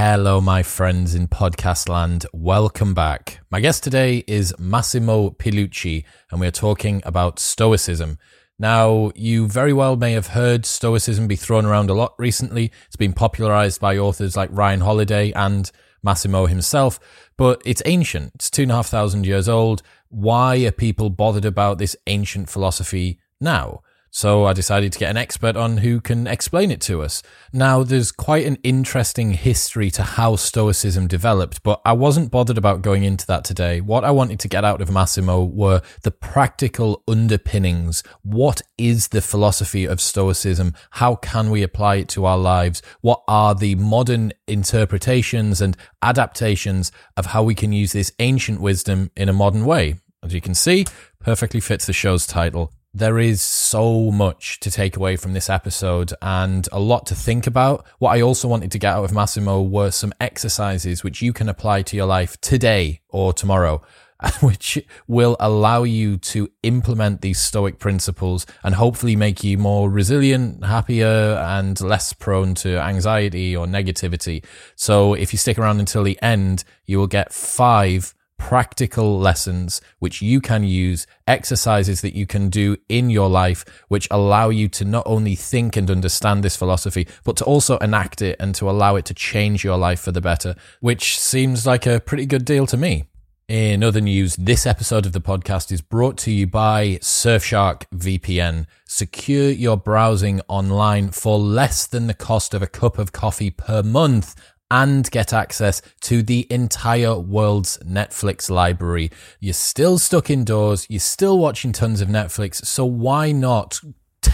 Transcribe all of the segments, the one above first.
Hello, my friends in podcast land. Welcome back. My guest today is Massimo Pigliucci, and we're talking about Stoicism. Now, you very well may have heard Stoicism be thrown around a lot recently. It's been popularized by authors like Ryan Holiday and Massimo himself, but it's ancient. It's two and a half thousand years old. Why are people bothered about this ancient philosophy now? So I decided to get an expert on who can explain it to us. Now, there's quite an interesting history to how Stoicism developed, but I wasn't bothered about going into that today. What I wanted to get out of Massimo were the practical underpinnings. What is the philosophy of Stoicism? How can we apply it to our lives? What are the modern interpretations and adaptations of how we can use this ancient wisdom in a modern way? As you can see, perfectly fits the show's title there is so much to take away from this episode and a lot to think about. What I also wanted to get out of Massimo were some exercises which you can apply to your life today or tomorrow, which will allow you to implement these Stoic principles and hopefully make you more resilient, happier, and less prone to anxiety or negativity. So if you stick around until the end, you will get five practical lessons which you can use, exercises that you can do in your life, which allow you to not only think and understand this philosophy, but to also enact it and to allow it to change your life for the better, which seems like a pretty good deal to me. In other news, this episode of the podcast is brought to you by Surfshark VPN. Secure your browsing online for less than the cost of a cup of coffee per month and get access to the entire world's Netflix library. You're still stuck indoors, you're still watching tons of Netflix, so why not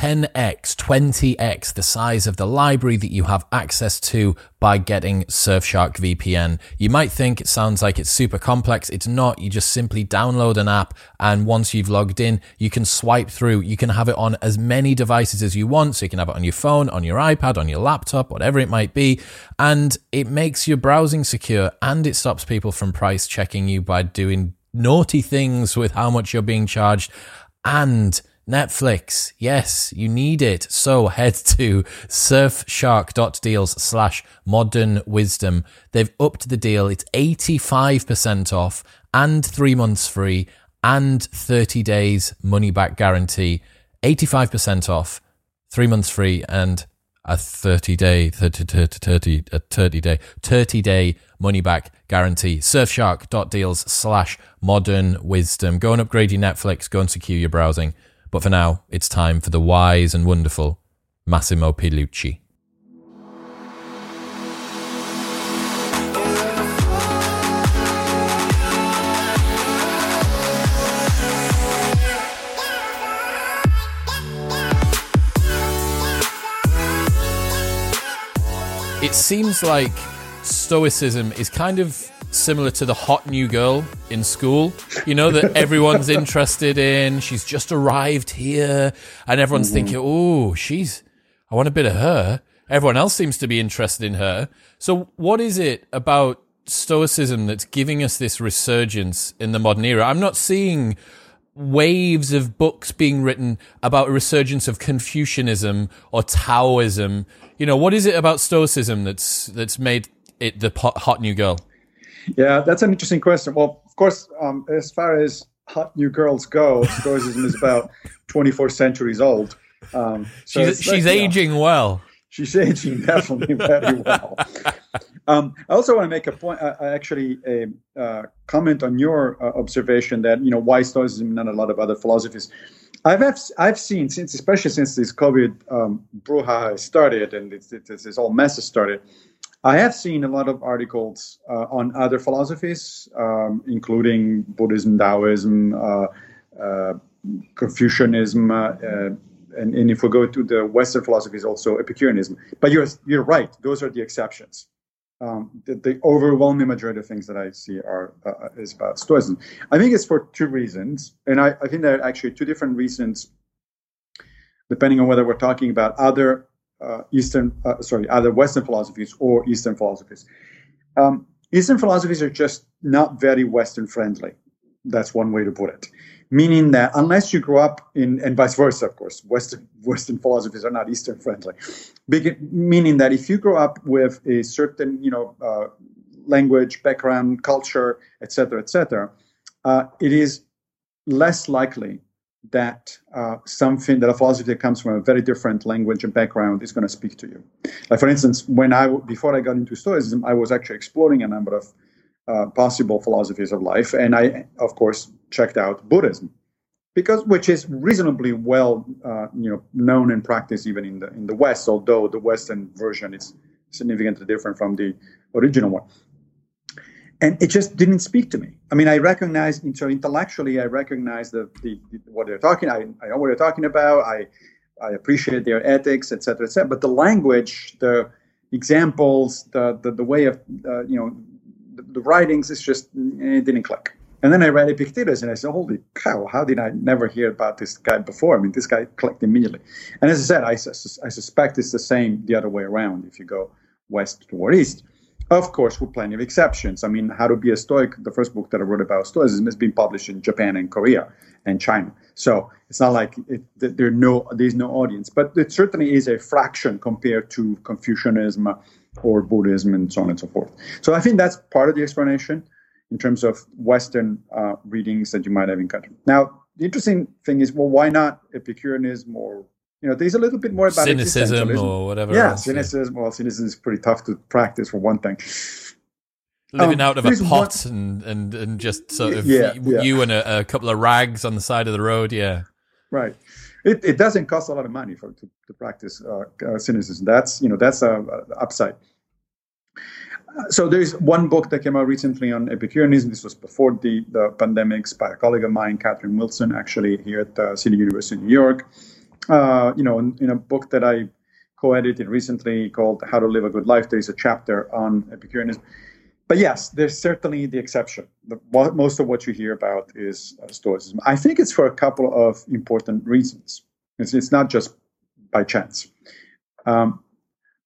10x, 20x the size of the library that you have access to by getting Surfshark VPN. You might think it sounds like it's super complex. It's not. You just simply download an app and once you've logged in, you can swipe through. You can have it on as many devices as you want. So you can have it on your phone, on your iPad, on your laptop, whatever it might be. And it makes your browsing secure and it stops people from price checking you by doing naughty things with how much you're being charged. And Netflix, yes, you need it. So head to surfshark.deals slash modern wisdom. They've upped the deal. It's 85% off and three months free and 30 days money back guarantee. 85% off, three months free and a 30 day 30, 30, 30, a 30 day 30 day money back guarantee surfshark.deals slash modern wisdom go and upgrade your netflix go and secure your browsing but for now, it's time for the wise and wonderful Massimo Pigliucci. It seems like Stoicism is kind of similar to the hot new girl in school, you know, that everyone's interested in. She's just arrived here, and everyone's mm-hmm. thinking, oh, she's, I want a bit of her. Everyone else seems to be interested in her. So, what is it about Stoicism that's giving us this resurgence in the modern era? I'm not seeing waves of books being written about a resurgence of Confucianism or Taoism. You know, what is it about Stoicism that's that's made it the hot new girl? Yeah, that's an interesting question. Well, of course, um, as far as hot new girls go, Stoicism is about 24 centuries old. Um, so she's, she's like, aging know, well. She's aging definitely very well. Um, I also want to make a point, uh, actually, a uh, comment on your uh, observation that you know why Stoicism and not a lot of other philosophies. I've have, I've seen since, especially since this COVID um, brouhaha started and this, this whole mess started. I have seen a lot of articles uh, on other philosophies, um, including Buddhism, Taoism, uh, uh, Confucianism, uh, uh, and, and, if we go to the Western philosophies, also Epicureanism. But you're you're right; those are the exceptions. Um, the, the, overwhelming majority of things that I see are uh, is about Stoicism. I think it's for two reasons, and I, I think there are actually two different reasons, depending on whether we're talking about other uh, Eastern, uh, sorry, either Western philosophies or Eastern philosophies. Um, Eastern philosophies are just not very Western friendly. That's one way to put it. meaning that unless you grow up in, and vice versa, of course, Western Western philosophies are not Eastern friendly. Meaning that if you grow up with a certain, you know, uh, language, background, culture, etc., etc., uh, it is less likely that uh, something that a philosophy that comes from a very different language and background is going to speak to you. Like for instance, when I before I got into Stoicism, I was actually exploring a number of uh, possible philosophies of life, and I of course checked out Buddhism because which is reasonably well uh, you know known and practiced even in the in the West, although the Western version is significantly different from the original one and it just didn't speak to me. I mean, I recognize so intellectually, I recognize the, the, the what they're talking. I, I know what they're talking about. I I appreciate their ethics, et cetera, et cetera. But the language, the examples, the the, the way of uh, you know the, the, writings, is just it didn't click. And then I read Epictetus, and I said, "Holy cow! How did I never hear about this guy before? I mean, this guy clicked immediately." And as I said, I, I suspect it's the same the other way around. If you go west toward east, of course, with plenty of exceptions. I mean, How to Be a Stoic, the first book that I wrote about Stoicism, has been published in Japan and Korea and China. So it's not like it, there no there's no audience, but it certainly is a fraction compared to Confucianism or Buddhism and so on and so forth. So I think that's part of the explanation in terms of Western uh, readings that you might have encountered. Now, the interesting thing is, well, why not Epicureanism or you know, there's a little bit more about cynicism or whatever. Yeah, else, cynicism. Yeah. Well, cynicism is pretty tough to practice for one thing. Living um, out of a pot one, and, and and just sort of yeah, yeah. you and a, a, couple of rags on the side of the road. Yeah, right. It, it doesn't cost a lot of money for to, to practice uh, uh, cynicism. That's you know that's a, a upside. So there's one book that came out recently on Epicureanism. This was before the, the pandemics by a colleague of mine, Catherine Wilson, actually here at City University of New York uh, you know, in, in, a book that I co-edited recently called "How to Live a Good Life," there is a chapter on Epicureanism. But yes, there's certainly the exception. The, most of what you hear about is uh, Stoicism. I think it's for a couple of important reasons. It's, it's not just by chance. Um,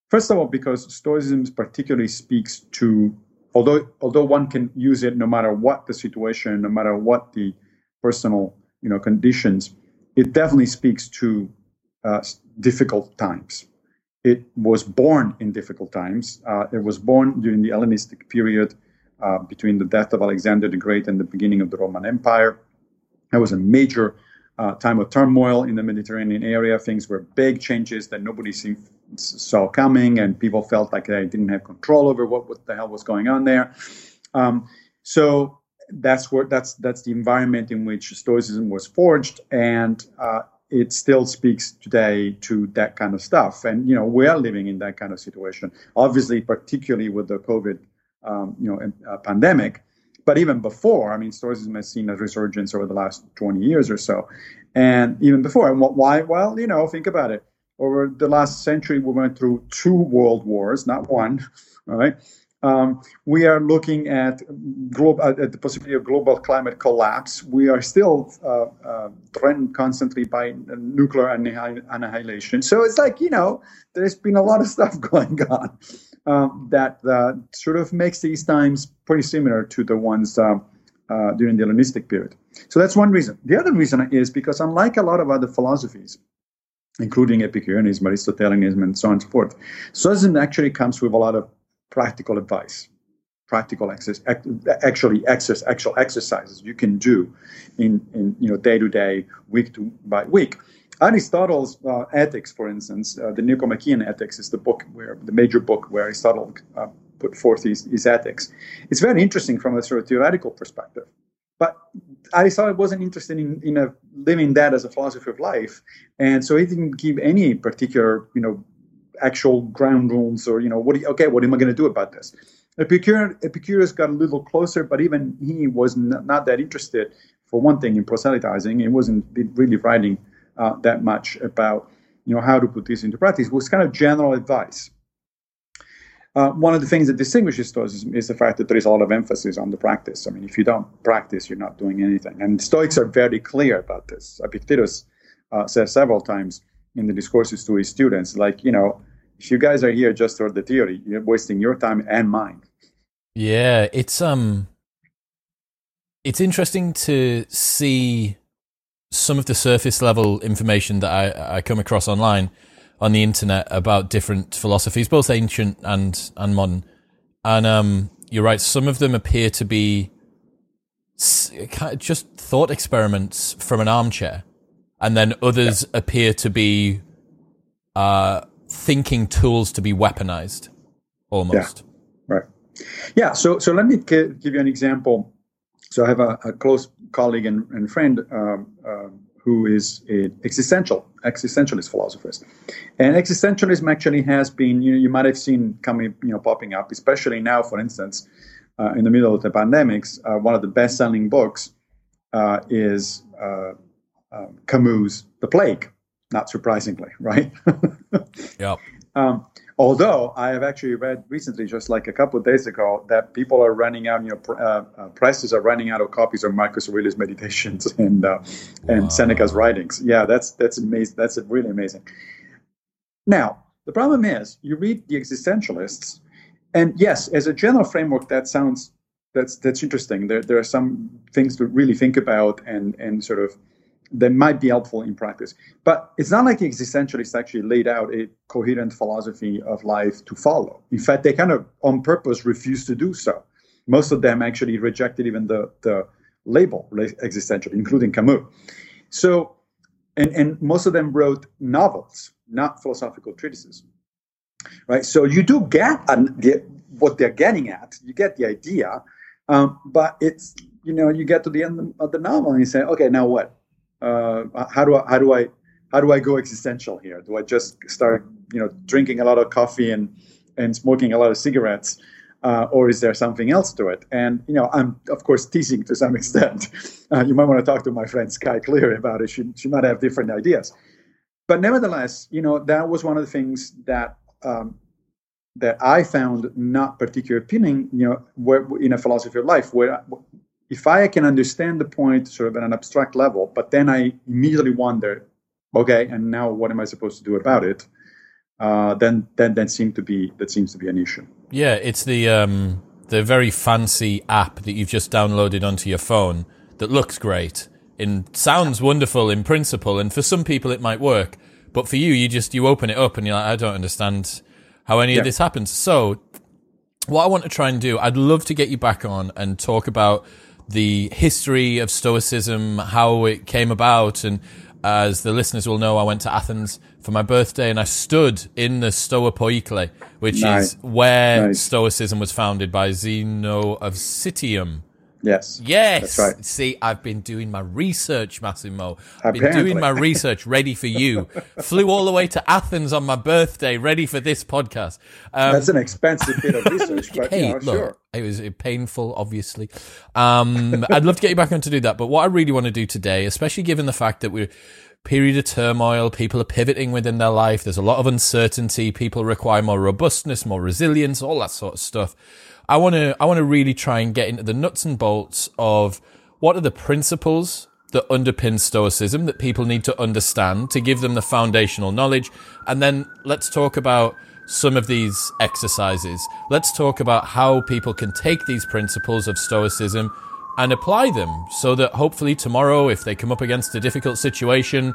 first of all, because Stoicism particularly speaks to, although although one can use it no matter what the situation, no matter what the personal you know conditions it definitely speaks to uh, difficult times. It was born in difficult times. Uh, it was born during the Hellenistic period uh, between the death of Alexander the Great and the beginning of the Roman Empire. That was a major uh, time of turmoil in the Mediterranean area. Things were big changes that nobody saw coming, and people felt like they didn't have control over what, what the hell was going on there. Um, so that's where that's that's the environment in which Stoicism was forged, and uh, it still speaks today to that kind of stuff. And you know, we are living in that kind of situation. Obviously, particularly with the COVID, um, you know, uh, pandemic. But even before, I mean, Stoicism has seen a resurgence over the last 20 years or so, and even before. And why? Well, you know, think about it. Over the last century, we went through two world wars, not one. All right. Um, we are looking at, at the possibility of global climate collapse. We are still uh, uh, threatened constantly by nuclear annihilation. So it's like, you know, there's been a lot of stuff going on um, that uh, sort of makes these times pretty similar to the ones um, uh, during the Hellenistic period. So that's one reason. The other reason is because, unlike a lot of other philosophies, including Epicureanism, Aristotelianism, and so on and so forth, Stoicism actually comes with a lot of practical advice, practical access, actually access, actual exercises you can do in, in you know day to day, week to by week. Aristotle's uh, Ethics, for instance, uh, the Nicomachean Ethics is the book where the major book where Aristotle uh, put forth his, his ethics. It's very interesting from a sort of theoretical perspective. But Aristotle wasn't interested in, in a, living that as a philosophy of life, and so he didn't give any particular, you know, actual ground rules or you know what you, okay what am i going to do about this epicurus, epicurus got a little closer but even he was not, not that interested for one thing in proselytizing he wasn't really writing uh, that much about you know how to put this into practice it was kind of general advice uh, one of the things that distinguishes Stoicism is the fact that there is a lot of emphasis on the practice. I mean, if you don't practice, you're not doing anything. And Stoics are very clear about this. Epictetus uh, says several times in the discourses to his students, like, you know, if you guys are here just for the theory, you're wasting your time and mine. Yeah, it's um it's interesting to see some of the surface level information that I, I come across online on the internet about different philosophies, both ancient and and modern. And um, you're right; some of them appear to be just thought experiments from an armchair, and then others yeah. appear to be uh, thinking tools to be weaponized, almost. Yeah. Right. Yeah. So so let me give you an example. So I have a, a close colleague and, and friend um, uh, who is an existential existentialist philosophers, and existentialism actually has been you know you might have seen coming you know popping up, especially now, for instance, uh, in the middle of the pandemics. Uh, one of the best selling books uh, is uh, um, Camus' The Plague. Not surprisingly, right? yeah. Um, Although I have actually read recently, just like a couple of days ago, that people are running out, you know, pr- uh, uh, presses are running out of copies of Marcus Aurelius' Meditations and uh, wow. and Seneca's writings. Yeah, that's that's amazing. That's really amazing. Now the problem is, you read the existentialists, and yes, as a general framework, that sounds that's that's interesting. There there are some things to really think about and and sort of that might be helpful in practice. But it's not like the existentialists actually laid out a coherent philosophy of life to follow. In fact, they kind of on purpose refused to do so. Most of them actually rejected even the, the label existential, including Camus. So, and, and most of them wrote novels, not philosophical treatises. Right. So you do get the, what they're getting at. You get the idea, um, but it's you know you get to the end of the novel and you say, okay, now what? Uh, how do I how do I how do I go existential here? Do I just start you know drinking a lot of coffee and and smoking a lot of cigarettes, uh, or is there something else to it? And you know, I'm of course teasing to some extent. Uh, you might want to talk to my friend Skye Cleary about it. She she might have different ideas, but nevertheless, you know, that was one of the things that. Um, that I found not particularly appealing, you know, where, in a philosophy of life, where if I can understand the point sort of at an abstract level, but then I immediately wonder, okay, and now what am I supposed to do about it? Uh, then then that seems to be that seems to be an issue. Yeah, it's the um, the very fancy app that you've just downloaded onto your phone that looks great and sounds wonderful in principle, and for some people it might work, but for you, you just you open it up and you're like, I don't understand how any yeah. of this happens. So, what I want to try and do, I'd love to get you back on and talk about the history of Stoicism, how it came about, and as the listeners will know, I went to Athens for my birthday and I stood in the Stoa Poikile, which nice. is where nice. Stoicism was founded by Zeno of Citium. Yes. Yes. That's right. See, I've been doing my research, Massimo. I've been doing my research ready for you. Flew all the way to Athens on my birthday, ready for this podcast. Um, That's an expensive bit of research, but hey, look, sure. It was painful, obviously. Um, I'd love to get you back on to do that. But what I really want to do today, especially given the fact that we're period of turmoil, people are pivoting within their life, there's a lot of uncertainty, people require more robustness, more resilience, all that sort of stuff. I want to I want to really try and get into the nuts and bolts of what are the principles that underpin stoicism that people need to understand to give them the foundational knowledge and then let's talk about some of these exercises. Let's talk about how people can take these principles of stoicism and apply them so that hopefully tomorrow if they come up against a difficult situation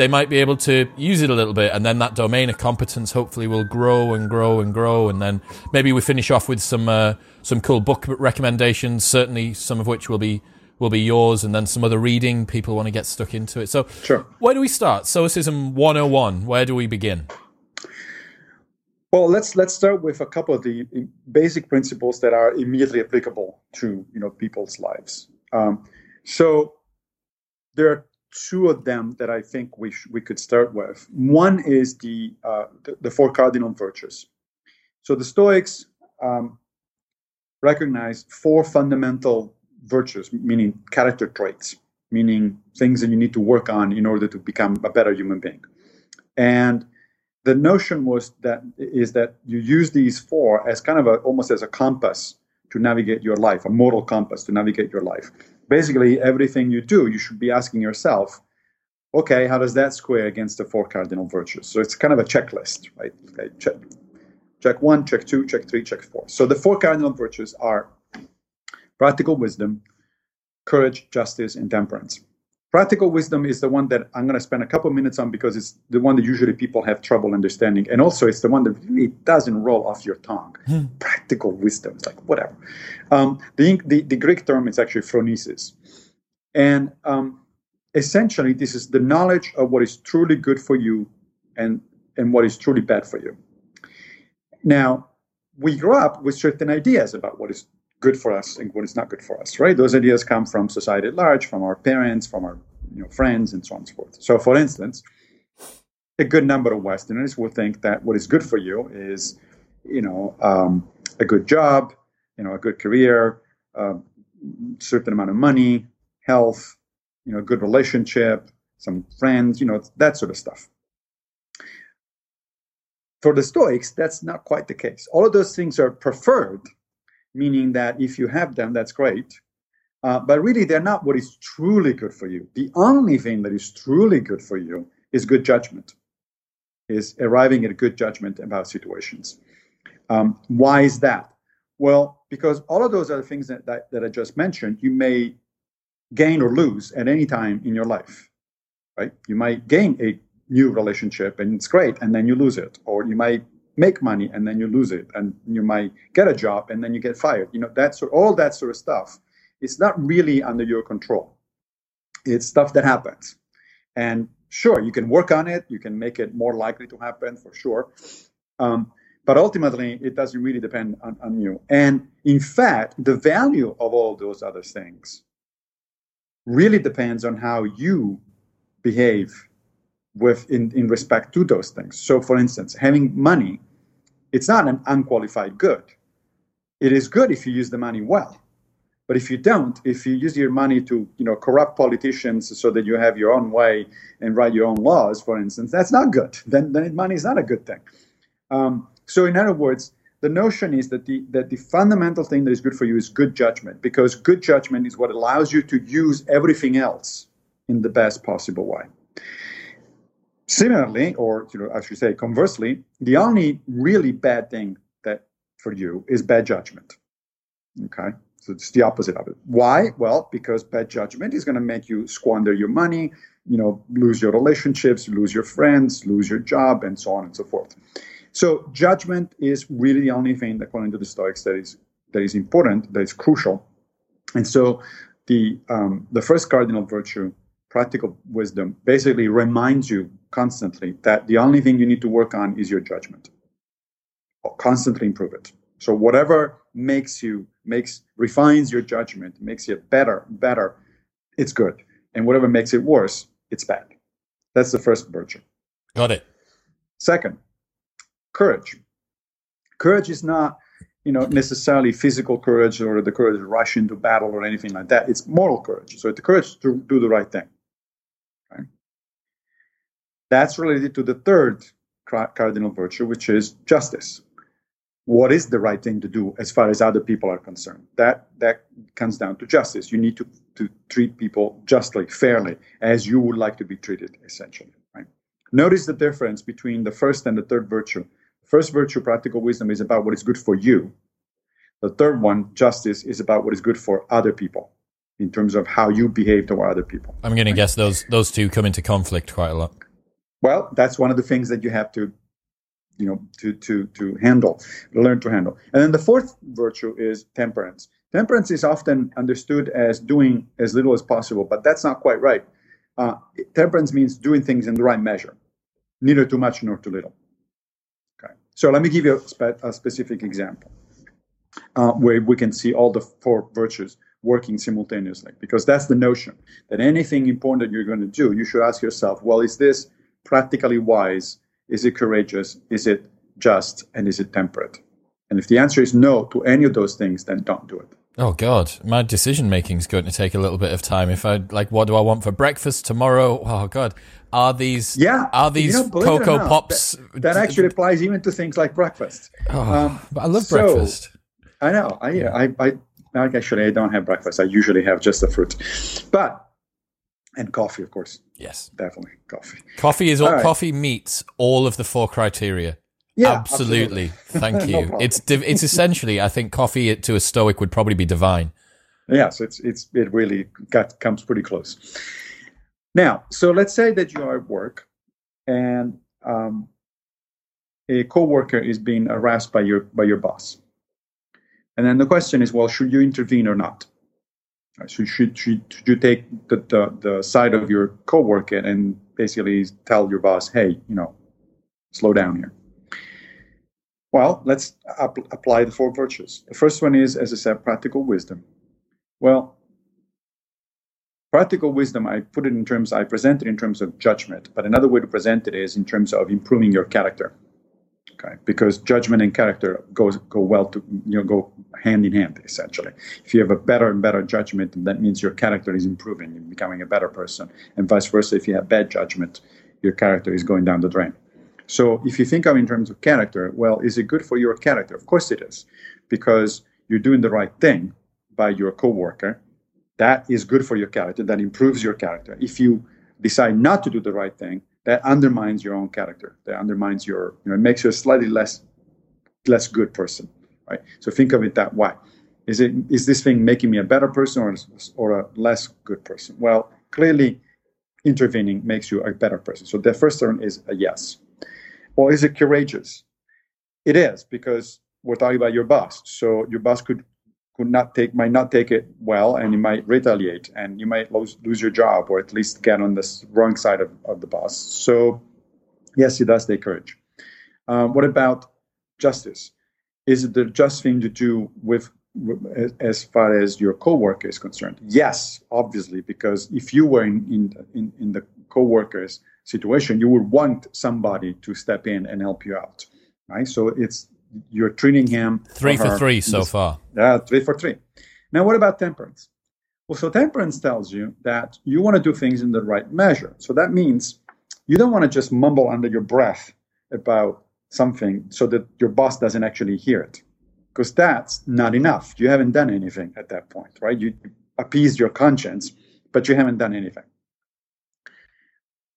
they might be able to use it a little bit and then that domain of competence hopefully will grow and grow and grow and then maybe we finish off with some uh, some cool book recommendations certainly some of which will be will be yours and then some other reading people want to get stuck into it. So sure. where do we start? Stoicism 101 where do we begin? Well let's let's start with a couple of the basic principles that are immediately applicable to you know people's lives. Um, so there are two of them that I think we sh- we could start with. One is the, uh, the, the four cardinal virtues. So the Stoics um, recognize four fundamental virtues, meaning character traits, meaning things that you need to work on in order to become a better human being. And the notion was that is that you use these four as kind of a almost as a compass to navigate your life, a moral compass to navigate your life basically everything you do, you should be asking yourself, okay, how does that square against the four cardinal virtues? So it's kind of a checklist, right? Okay, check, check one, check two, check three, check four. So the four cardinal virtues are practical wisdom, courage, justice, and temperance. Practical wisdom is the one that I'm going to spend a couple minutes on because it's the one that usually people have trouble understanding. And also, it's the one that really doesn't roll off your tongue. Hmm. Practical wisdom. It's like, whatever. Um, the, the, the, Greek term is actually phronesis. And um, essentially, this is the knowledge of what is truly good for you and, and what is truly bad for you. Now, we grow up with certain ideas about what is good for us and what is not good for us, right? Those ideas come from society at large, from our parents, from our you know, friends, and so on and so forth. So, for instance, a good number of Westerners will think that what is good for you is, you know, um, a good job, you know, a good career, a um, certain amount of money, health, you know, a good relationship, some friends, you know, that sort of stuff. For the Stoics, that's not quite the case. All of those things are preferred meaning that if you have them, that's great. Uh, but really, they're not what is truly good for you. The only thing that is truly good for you is good judgment, is arriving at good judgment about situations. Um, why is that? Well, because all of those other things that, that, that I just mentioned, you may gain or lose at any time in your life, right? You might gain a new relationship and it's great, and then you lose it, or you might make money and then you lose it and you might get a job and then you get fired. You know that's all that sort of stuff it's not really under your control. It's stuff that happens. And sure you can work on it. You can make it more likely to happen for sure. Um, but ultimately it doesn't really depend on, on you. And in fact the value of all those other things really depends on how you behave with in, in respect to those things. So for instance, having money, it's not an unqualified good. It is good if you use the money well. But if you don't, if you use your money to, you know, corrupt politicians so that you have your own way and write your own laws, for instance, that's not good. Then, then money is not a good thing. Um, so, in other words, the notion is that the that the fundamental thing that is good for you is good judgment, because good judgment is what allows you to use everything else in the best possible way. Similarly, or you know, I should say conversely, the only really bad thing that for you is bad judgment. Okay, so it's the opposite of it. Why? Well, because bad judgment is going to make you squander your money, you know, lose your relationships, lose your friends, lose your job, and so on and so forth. So judgment is really the only thing, according to the Stoics, that is that is important, that is crucial. And so the um, the first cardinal virtue practical wisdom basically reminds you constantly that the only thing you need to work on is your judgment. Constantly improve it. So whatever makes you makes refines your judgment, makes you better, better, it's good. And whatever makes it worse, it's bad. That's the first virtue. Got it. Second, courage. Courage is not you know, necessarily physical courage or the courage to rush into battle or anything like that. It's moral courage. So the courage to do the right thing. That's related to the third cardinal virtue, which is justice. What is the right thing to do as far as other people are concerned? That that comes down to justice. You need to, to treat people justly, fairly, as you would like to be treated, essentially. Right? Notice the difference between the first and the third virtue. First virtue, practical wisdom, is about what is good for you. The third one, justice, is about what is good for other people in terms of how you behave toward other people. I'm going to guess those those two come into conflict quite a lot. Well, that's one of the things that you have to, you know, to to to handle, learn to handle. And then the fourth virtue is temperance. Temperance is often understood as doing as little as possible, but that's not quite right. Uh, temperance means doing things in the right measure, neither too much nor too little. Okay. So let me give you a, spe- a specific example uh, where we can see all the four virtues working simultaneously, because that's the notion that anything important that you're going to do, you should ask yourself, well, is this practically wise? Is it courageous? Is it just? And is it temperate? And if the answer is no to any of those things, then don't do it. Oh God, my decision making is going to take a little bit of time. If I like, what do I want for breakfast tomorrow? Oh God, are these yeah are these you know, cocoa pops? That, that, actually applies even to things like breakfast. Oh, um, but I love so, breakfast. I know. I, yeah. I, I actually I don't have breakfast. I usually have just the fruit, but and coffee, of course. Yes, definitely coffee. Coffee is all, all coffee meets all of the four criteria. Yeah, absolutely. absolutely. Thank you. no it's it's essentially, I think, coffee to a Stoic would probably be divine. Yes, it's it's it really got, comes pretty close. Now, so let's say that you are at work and um, a coworker is being harassed by your by your boss, and then the question is, well, should you intervene or not? Uh, so should, should, should you take the, the, the side of your coworker and basically tell your boss, hey, you know, slow down here? Well, let's ap- apply the four virtues. The first one is, as I said, practical wisdom. Well, practical wisdom, I put it in terms, I present it in terms of judgment, but another way to present it is in terms of improving your character. Okay, because judgment and character goes go well to you know go hand in hand essentially. If you have a better and better judgment, that means your character is improving, you're becoming a better person, and vice versa. If you have bad judgment, your character is going down the drain. So if you think of in terms of character, well, is it good for your character? Of course it is, because you're doing the right thing by your coworker. That is good for your character. That improves your character. If you decide not to do the right thing, that undermines your own character. That undermines your, you know, it makes you a slightly less less good person, right? So think of it that way. Is it is this thing making me a better person or or a less good person? Well, clearly, intervening makes you a better person. So the first term is a yes. Or is it courageous? It is because we're talking about your boss. So your boss could could not take might not take it well and you might retaliate and you might lose, lose your job or at least get on the wrong side of, of the boss so yes it does take courage. Um, what about justice? Is it the just thing to do with as far as your coworker is concerned? Yes obviously because if you were in, in, in, in the coworker's situation you would want somebody to step in and help you out right? So it's you're treating him three for three so far. Yeah, three for three. Now, what about temperance? Well, so temperance tells you that you want to do things in the right measure. So that means you don't want to just mumble under your breath about something so that your boss doesn't actually hear it, because that's not enough. You haven't done anything at that point, right? You appeased your conscience, but you haven't done anything.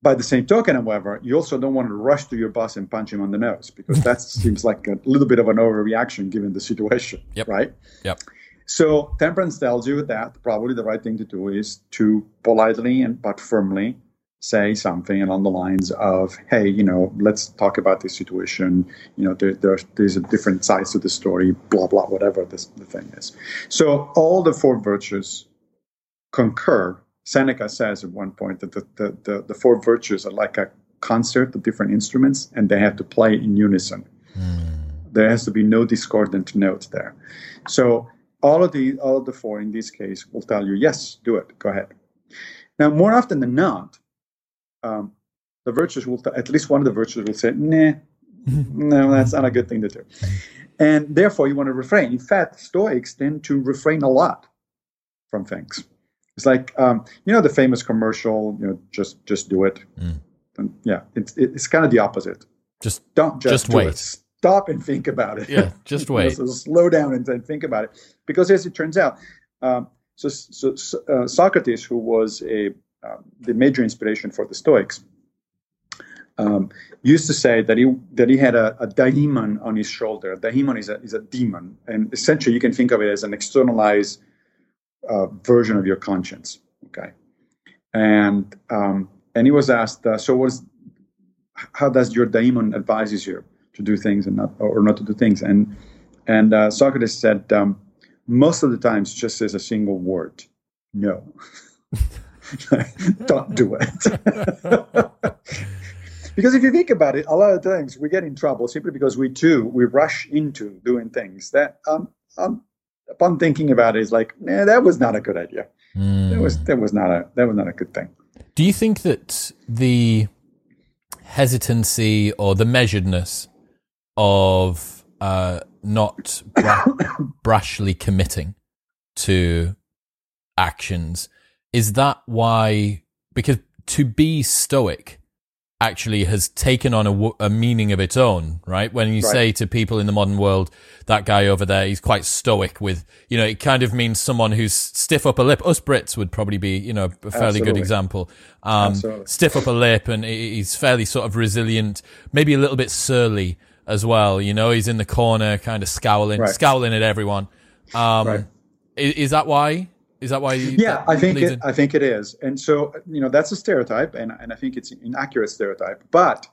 By the same token, however, you also don't want to rush to your boss and punch him on the nose because that seems like a little bit of an overreaction given the situation, yep. right? Yep. So temperance tells you that probably the right thing to do is to politely and but firmly say something along the lines of, "Hey, you know, let's talk about this situation. You know, there, there there's a different sides to the story. Blah blah, whatever this, the thing is." So all the four virtues concur Seneca says at one point that the, the, the, the, four virtues are like a concert of different instruments and they have to play in unison. Mm. There has to be no discordant notes there. So all of the all of the four in this case will tell you, yes, do it, go ahead. Now, more often than not, um, the virtues will, t- at least one of the virtues will say, nah, no, that's not a good thing to do. And therefore, you want to refrain. In fact, Stoics tend to refrain a lot from things. It's like um, you know the famous commercial, you know, just just do it. Mm. And yeah, it's it's kind of the opposite. Just don't just, just wait. It. Stop and think about it. Yeah, just wait. so slow down and, and, think about it, because as it turns out, um, so, so, uh, Socrates, who was a um, the major inspiration for the Stoics, um, used to say that he that he had a, a daemon on his shoulder. A daemon is a is a demon, and essentially you can think of it as an externalized uh, version of your conscience. Okay, and um, and he was asked, uh, so was how does your daemon advises you to do things and not or not to do things? And and uh, Socrates said, um, most of the times, just says a single word, no. Don't do it. because if you think about it, a lot of times we get in trouble simply because we too we rush into doing things that um, um upon thinking about it, is like, nah, that was not a good idea. Mm. That was that was not a that was not a good thing. Do you think that the hesitancy or the measuredness of uh, not bra- brashly committing to actions is that why? Because to be stoic actually has taken on a, a meaning of its own, right? When you right. say to people in the modern world, that guy over there, he's quite stoic with, you know, it kind of means someone who's stiff upper lip. Us Brits would probably be, you know, a fairly Absolutely. good example. Um, stiff upper lip and he's fairly sort of resilient, maybe a little bit surly as well. You know, he's in the corner, kind of scowling, right. scowling at everyone. Um, right. is, is, that why? Is that why? yeah, that I think it, in- I think it is, and so you know that's a stereotype, and and I think it's an inaccurate stereotype. But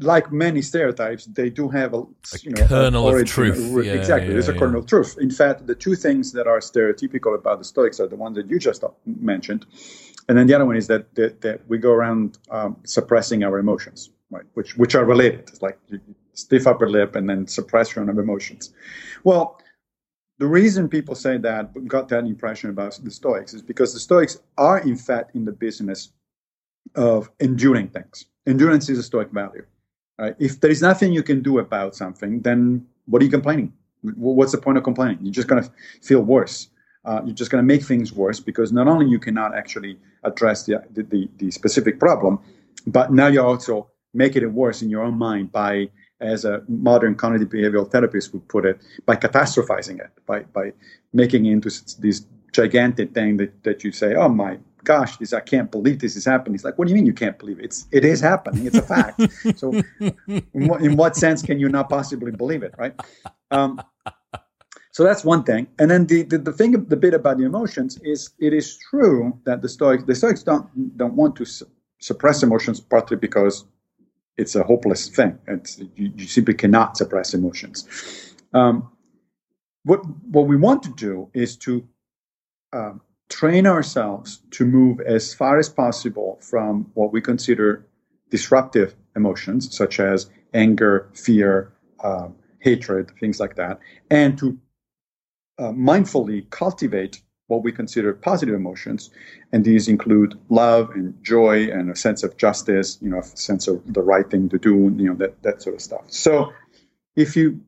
like many stereotypes, they do have a, you know kernel of truth. a Yeah, exactly, yeah, there's a kernel of truth. In fact, the two things that are stereotypical about the Stoics are the ones that you just mentioned, and then the other one is that that, that we go around um, suppressing our emotions, right? Which which are related. It's like stiff upper lip and then suppression of emotions. Well, the reason people say that got that impression about the Stoics is because the Stoics are in fact in the business of enduring things. Endurance is a Stoic value. Right? If there is nothing you can do about something, then what are you complaining? What's the point of complaining? You're just going to feel worse. Uh, you're just going to make things worse because not only you cannot actually address the, the, the, the specific problem, but now you're also making it worse in your own mind by, as a modern cognitive behavioral therapist would put it, by catastrophizing it, by, by making it into this gigantic thing that, that you say, oh my gosh, this I can't believe this is happening. It's like, what do you mean you can't believe it? It's it is happening. It's a fact. so, in what, in what sense can you not possibly believe it, right? Um, so that's one thing. And then the, the the thing, the bit about the emotions is, it is true that the Stoics the Stoics don't don't want to su- suppress emotions partly because it's a hopeless thing. It's you, you simply cannot suppress emotions. Um, what what we want to do is to um, train ourselves to move as far as possible from what we consider disruptive emotions, such as anger, fear, um, hatred, things like that, and to uh, mindfully cultivate what we consider positive emotions, and these include love and joy and a sense of justice, you know, a sense of the right thing to do, you know, that that sort of stuff. So, if you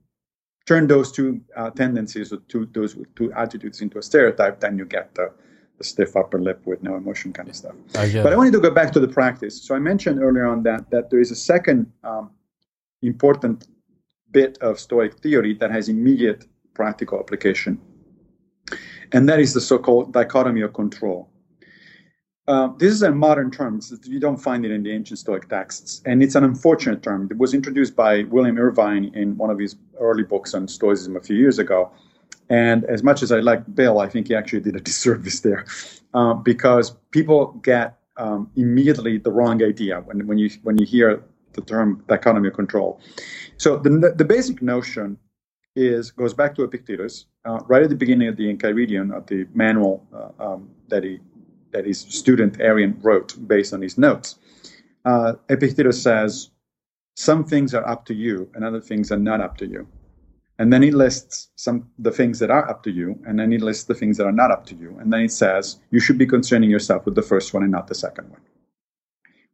turn those two uh, tendencies or two those two attitudes into a stereotype, then you get the, the stiff upper lip with no emotion kind of stuff. I But I wanted to go back to the practice. So I mentioned earlier on that that there is a second um, important bit of Stoic theory that has immediate practical application, and that is the so-called dichotomy of control. Uh, this is a modern term. It's- you don't find it in the ancient Stoic texts, and it's an unfortunate term. It was introduced by William Irvine in one of his early books on Stoicism a few years ago. And as much as I like Bill, I think he actually did a disservice there, uh, because people get um, immediately the wrong idea when, when you when you hear the term dichotomy of control. So the the basic notion is goes back to Epictetus, uh, right at the beginning of the Enchiridion, of the manual uh, um, that he that his student Arrian wrote based on his notes. Uh, Epictetus says, "Some things are up to you, and other things are not up to you." And then he lists some the things that are up to you, and then he lists the things that are not up to you, and then he says you should be concerning yourself with the first one and not the second one,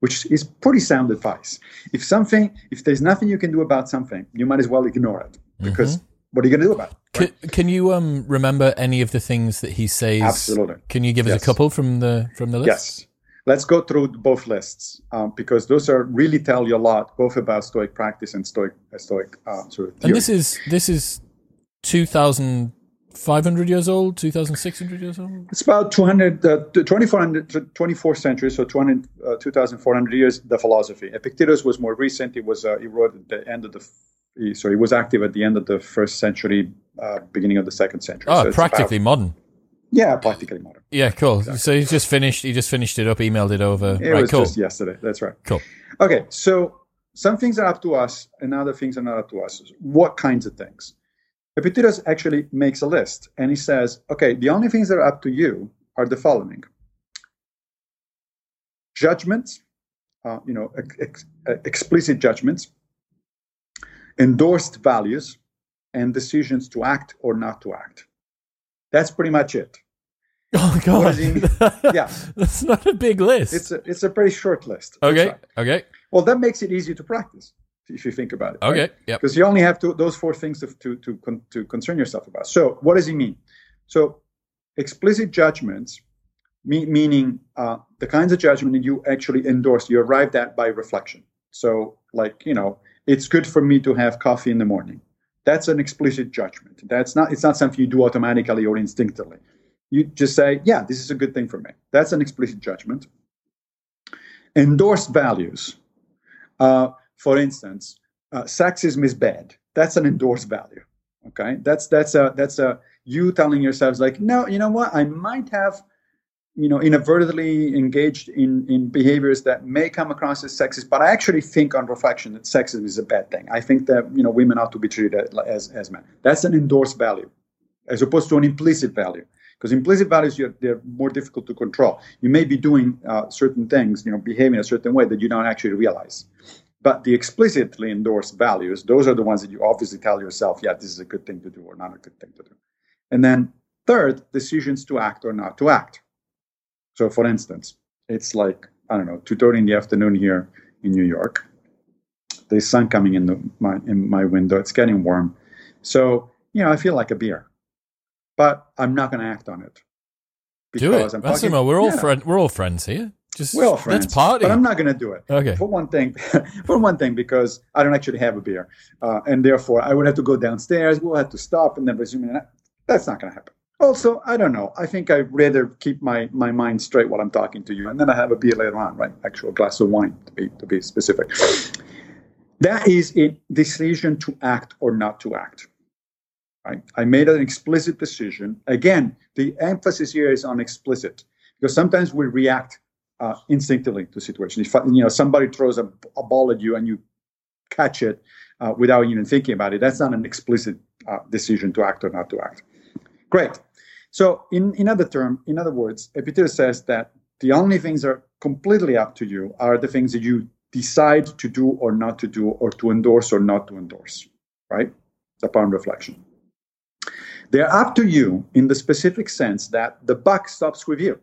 which is pretty sound advice. If something, if there's nothing you can do about something, you might as well ignore it because what are you going to do about it? Can, can you um remember any of the things that he says? Absolutely. Can you give us Yes. a couple from the from the list? Yes. Let's go through both lists um, because those are really tell you a lot, both about Stoic practice and Stoic Stoic uh, sort of theory. And this is this is two thousand five hundred years old, two thousand six hundred years old. It's about 200, uh, 2400, 24th century, so 200, uh, 2,400 years, the philosophy. Epictetus was more recent. He was, uh, he wrote at the end of the, he, so he was active at the end of the first century, uh, beginning of the second century. Oh, So practically about- modern. yeah, practically modern. Yeah, cool. So he just finished. He just finished it up, emailed it over. It right, was cool. just yesterday. That's right. Cool. Okay, so some things are up to us and other things are not up to us. What kinds of things? Epictetus actually makes a list and he says, okay, the only things that are up to you are the following judgments, uh, you know, ex- ex- uh, explicit judgments, endorsed values, and decisions to act or not to act. That's pretty much it. Oh God. Yeah. that's not a big list. It's a, it's a pretty short list. Okay. right. Okay. Well, that makes it easy to practice if you think about it. right? Okay. Yep. because you only have to, those four things to, to, to, con, to concern yourself about. So, what does he mean? So, explicit judgments, me, meaning uh, the kinds of judgment that you actually endorse, you arrived at by reflection. So, like, you know, it's good for me to have coffee in the morning. That's an explicit judgment. That's not, it's not something you do automatically or instinctively. You just say, yeah, this is a good thing for me. That's an explicit judgment. Endorsed values. Uh, for instance, uh, sexism is bad. That's an endorsed value. Okay, that's that's a that's a you telling yourselves like, no, you know what, I might have, you know, inadvertently engaged in in behaviors that may come across as sexist, but I actually think on reflection that sexism is a bad thing. I think that you know women ought to be treated as as men. That's an endorsed value, as opposed to an implicit value because implicit values they're more difficult to control. You may be doing uh, certain things, you know, behaving a certain way that you don't actually realize. But the explicitly endorsed values, those are the ones that you obviously tell yourself, yeah, this is a good thing to do or not a good thing to do. And then third, decisions to act or not to act. So for instance, it's like, I don't know, 2.30 in the afternoon here in New York. There's sun coming in the, my in my window. It's getting warm. So, you know, I feel like a beer but I'm not going to act on it. Do it, I'm Massimo. Talking, we're all yeah. friend. We're all friends here. Just we're all friends. Let's party. But I'm not going to do it. Okay. For one thing, for one thing, because I don't actually have a beer, uh, and therefore I would have to go downstairs. We'll have to stop and then resume. And that's not going to happen. Also, I don't know. I think I'd rather keep my, my mind straight while I'm talking to you, and then I have a beer later on, right? Actual glass of wine to be to be specific. That is a decision to act or not to act. Right? I made an explicit decision. Again, the emphasis here is on explicit because sometimes we react uh, instinctively to situations. If you know somebody throws a, a ball at you and you catch it uh, without even thinking about it, that's not an explicit uh, decision to act or not to act. Great. So, in, in other term, in other words, Epictetus says that the only things that are completely up to you are the things that you decide to do or not to do, or to endorse or not to endorse. Right? Upon reflection. They're up to you in the specific sense that the buck stops with you,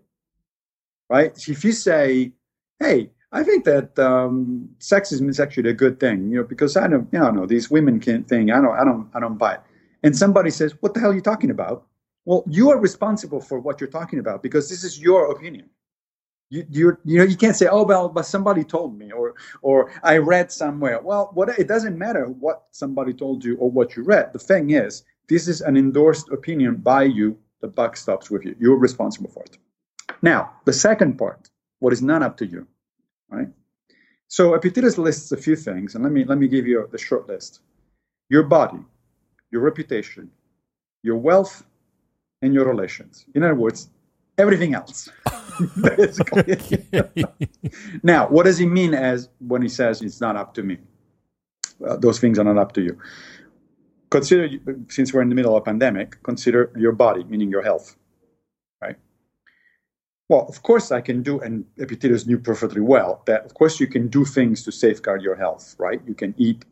right? If you say, "Hey, I think that um, sexism is actually a good thing," you know, because I don't, you know, no, these women can thing, I don't, I don't, I don't buy it. And somebody says, "What the hell are you talking about?" Well, you are responsible for what you're talking about because this is your opinion. You, you you know you can't say oh well but somebody told me or or I read somewhere well what it doesn't matter what somebody told you or what you read the thing is this is an endorsed opinion by you. The buck stops with you. You're responsible for it. Now, the second part, what is not up to you, right? So Epictetus lists a few things, and let me let me give you the short list: your body, your reputation, your wealth, and your relations. In other words, everything else. now, what does he mean as when he says it's not up to me? Well, those things are not up to you consider since we're in the middle of a pandemic consider your body meaning your health right well of course i can do and epictetus knew perfectly well that of course you can do things to safeguard your health right you can eat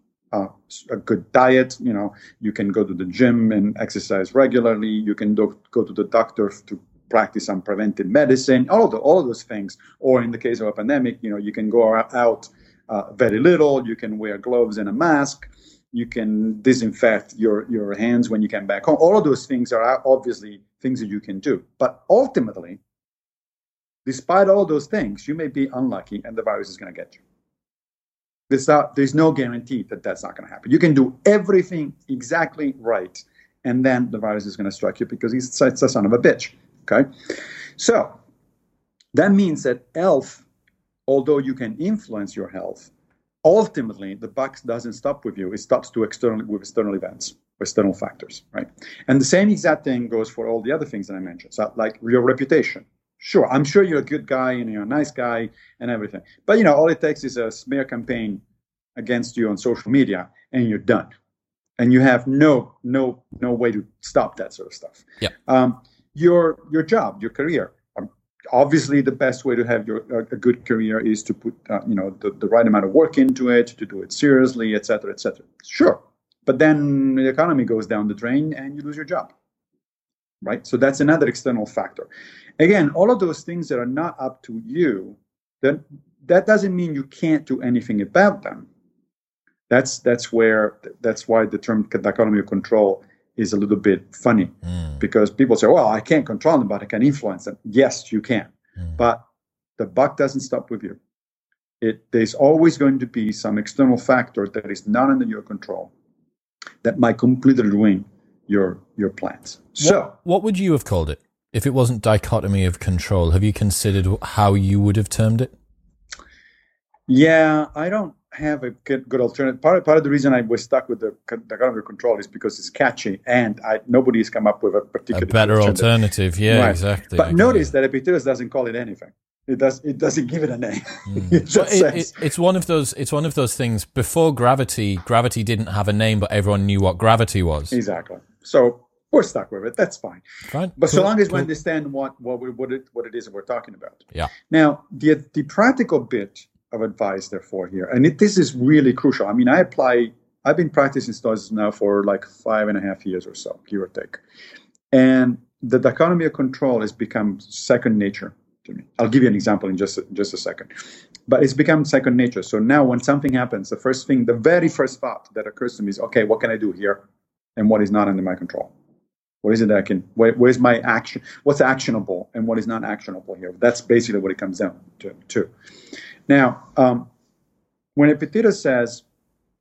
a good diet you know you can go to the gym and exercise regularly you can do, go to the doctor to practice some preventive medicine all of, the, all of those things or in the case of a pandemic you know you can go out uh, very little you can wear gloves and a mask you can disinfect your, your hands when you come back home. All of those things are obviously things that you can do. But ultimately, despite all those things, you may be unlucky and the virus is going to get you. There's, there's no guarantee that that's not going to happen. You can do everything exactly right, and then the virus is going to strike you because it's, it's a son of a bitch. Okay? So that means that health, although you can influence your health, ultimately the buck doesn't stop with you it stops to external with external events external factors right and the same exact thing goes for all the other things that i mentioned so like your reputation sure i'm sure you're a good guy and you're a nice guy and everything. But you know all it takes is a smear campaign against you on social media and you're done. And you have no no no way to stop that sort of stuff. Yeah. Um, your your job your career. Obviously the best way to have your a good career is to put uh, you know the, the right amount of work into it to do it seriously etc etc sure but then the economy goes down the drain and you lose your job right so that's another external factor again all of those things that are not up to you then that doesn't mean you can't do anything about them that's that's where that's why the term dichotomy of control is a little bit funny mm. because people say, well, I can't control them, but I can influence them. Yes, you can. Mm. But the buck doesn't stop with you. It, there's always going to be some external factor that is not under your control that might completely ruin your your plans. So, what, what would you have called it if it wasn't dichotomy of control? Have you considered how you would have termed it? Yeah, I don't. have a good, good alternative. Part, part of the reason I was stuck with the dichotomy of control is because it's catchy and I, nobody's come up with a particular a better alternative. Yeah, right. exactly. But notice that Epictetus doesn't call it anything. It does. It doesn't give it a name. Mm. it, it, it's one of those. It's one of those things. Before gravity, gravity didn't have a name, but everyone knew what gravity was. Exactly. So we're stuck with it. That's fine. Fine. But cool. so long as cool. we understand what what we, what it what it is that we're talking about. Yeah. Now the the practical bit of advice, therefore, here, and it, this is really crucial. I mean, I apply. I've been practicing Stoicism now for like five and a half years or so, give or take, and the dichotomy of control has become second nature to me. I'll give you an example in just just a second. But it's become second nature. So now when something happens, the first thing, the very first thought that occurs to me is, okay, what can I do here? And what is not under my control? What is it that I can, where, where's my action? What's actionable and what is not actionable here? That's basically what it comes down to. to. Now, um, when Epictetus says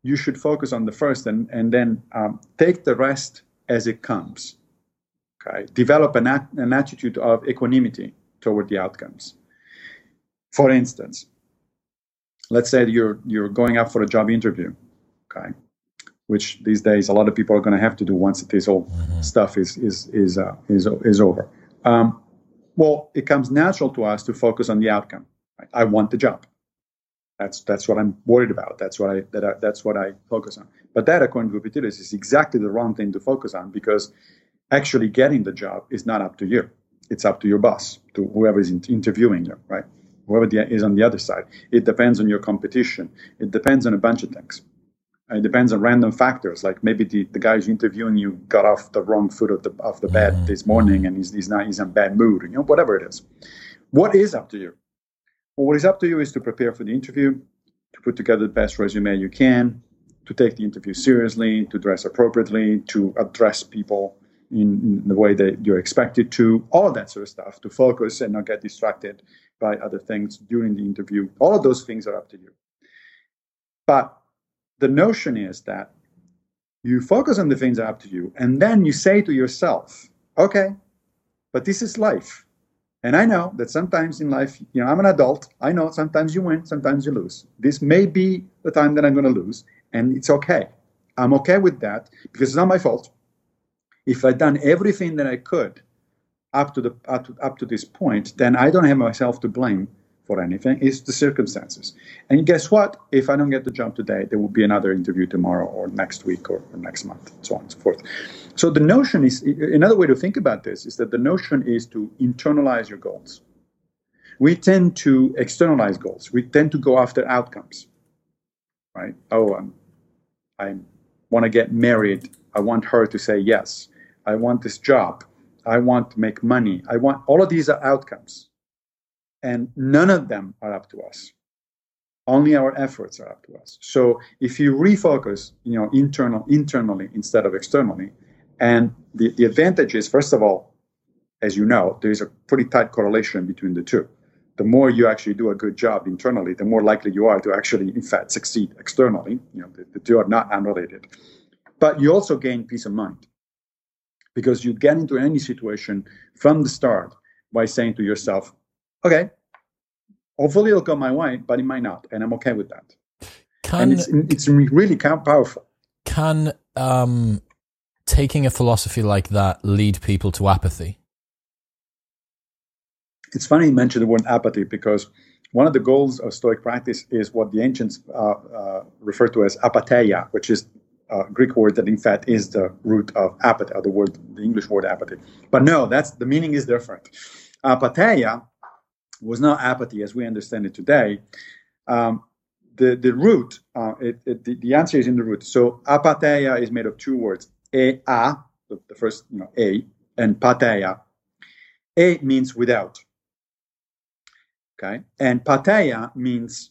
you should focus on the first and, and then um, take the rest as it comes, okay? develop an, at, an attitude of equanimity toward the outcomes. For instance, let's say you're you're going up for a job interview, okay, which these days a lot of people are going to have to do once this whole mm-hmm. stuff is is is uh, is is over. Um, well, it comes natural to us to focus on the outcome. Right? I want the job. That's that's what I'm worried about. That's what I, that I, that's what I focus on. But that, according to Epictetus, is exactly the wrong thing to focus on because actually getting the job is not up to you it's up to your boss, to whoever is interviewing you, right? Whoever is on the other side. It depends on your competition. It depends on a bunch of things. It depends on random factors, like maybe the, the guy who's interviewing you got off the wrong foot of the of the bed mm-hmm. this morning and he's, he's not he's in bad mood, you know, whatever it is. What is up to you? Well, what is up to you is to prepare for the interview, to put together the best resume you can, to take the interview seriously, to dress appropriately, to address people in, in, the way that you're expected to, all of that sort of stuff, to focus and not get distracted by other things during the interview. All of those things are up to you. But the notion is that you focus on the things up to you, and then you say to yourself, okay, but this is life. And I know that sometimes in life, you know, I'm an adult. I know sometimes you win, sometimes you lose. This may be the time that I'm going to lose, and it's okay. I'm okay with that because it's not my fault if I'd done everything that I could up to the up to, up to this point, then I don't have myself to blame for anything. It's the circumstances. And guess what? If I don't get the job today, there will be another interview tomorrow or next week or, or next month, so on and so forth. So the notion is another way to think about this is that the notion is to internalize your goals. We tend to externalize goals. We tend to go after outcomes. Right? Oh, I'm, I want to get married. I want her to say yes. I want this job. I want to make money. I want all of these are outcomes. And none of them are up to us. Only our efforts are up to us. So if you refocus, you know, internal internally instead of externally, and the, the advantage is, first of all, as you know, there is a pretty tight correlation between the two. The more you actually do a good job internally, the more likely you are to actually, in fact, succeed externally. You know, the, the two are not unrelated. But you also gain peace of mind because you get into any situation from the start by saying to yourself, okay, hopefully it'll go my way, but it might not, and I'm okay with that. Can, and it's, it's really powerful. Can um, taking a philosophy like that lead people to apathy? It's funny you mention the word apathy because one of the goals of Stoic practice is what the ancients uh, uh, refer to as apatheia, which is a Greek word that in fact is the root of apathy, the word, the English word apathy. But no, that's the meaning is different. Apatheia was not apathy as we understand it today. Um, the the root, uh, it, it, the, the, answer is in the root. So apatheia is made of two words: e a, the, the first you know a, and patheia. A means without. Okay, and patheia means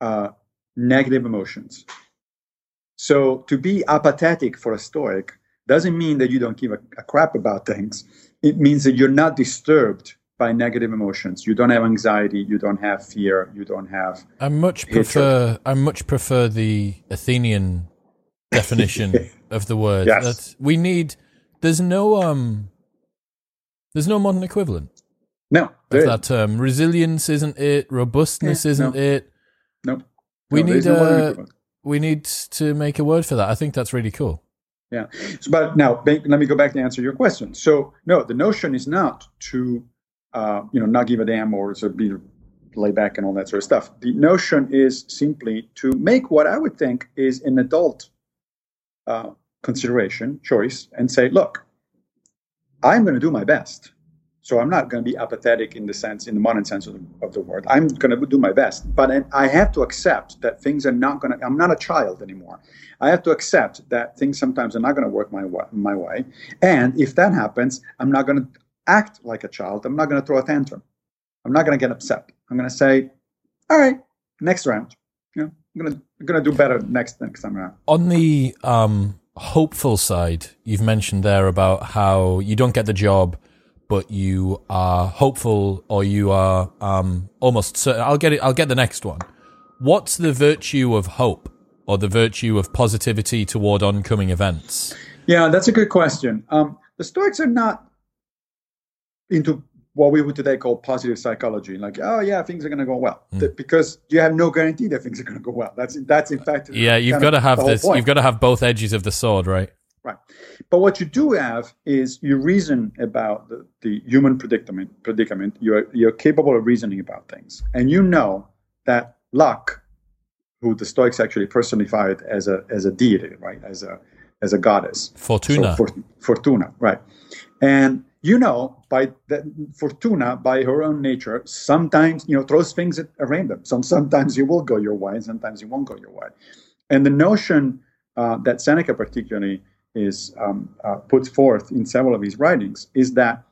uh, negative emotions. So to be apathetic for a Stoic doesn't mean that you don't give a, a, crap about things. It means that you're not disturbed by negative emotions. You don't have anxiety. You don't have fear. You don't have. I much hatred. prefer. I much prefer the Athenian definition of the word. Yes. That we need. There's no um. There's no modern equivalent. No, of that term. Resilience isn't it. Robustness yeah, isn't no. it. No. We No, need there's no other uh, we need to make a word for that. I think that's really cool. Yeah. So, but now let me go back to answer your question. So no, the notion is not to, uh, you know, not give a damn or to be lay back and all that sort of stuff. The notion is simply to make what I would think is an adult uh, consideration choice and say, look, I'm going to do my best. So I'm not going to be apathetic in the sense, in the modern sense of the, of the word. I'm going to do my best, but I- have to accept that things are not going to. I'm not a child anymore. I have to accept that things sometimes are not going to work my my way, and if that happens, I'm not going to act like a child. I'm not going to throw a tantrum. I'm not going to get upset. I'm going to say, "All right, next round. You know, I'm going to I'm going to do better next next time around." On the um, hopeful side, you've mentioned there about how you don't get the job, but you are hopeful or you are um, almost certain. I'll get it. I'll get the next one. What's the virtue of hope or the virtue of positivity toward oncoming events? Yeah, that's a good question. Um, the Stoics are not into what we would today call positive psychology, like, oh yeah, things are going to go well. Hmm. Th- because you have no guarantee that things are going to go well. That's that's in fact. Yeah, you've got to have this. point. You've got to have both edges of the sword, right? Right. But what you do have is you reason about the, the human predicament. Predicament. You're you're capable of reasoning about things, and you know that luck, who the Stoics actually personified as a as a deity, right, as a as a goddess. Fortuna. So Fort- Fortuna, right. And you know, by that Fortuna, by her own nature, sometimes you know throws things at a random. Some sometimes you will go your way, and sometimes you won't go your way. And the notion uh, that Seneca particularly is um, uh, puts forth in several of his writings is that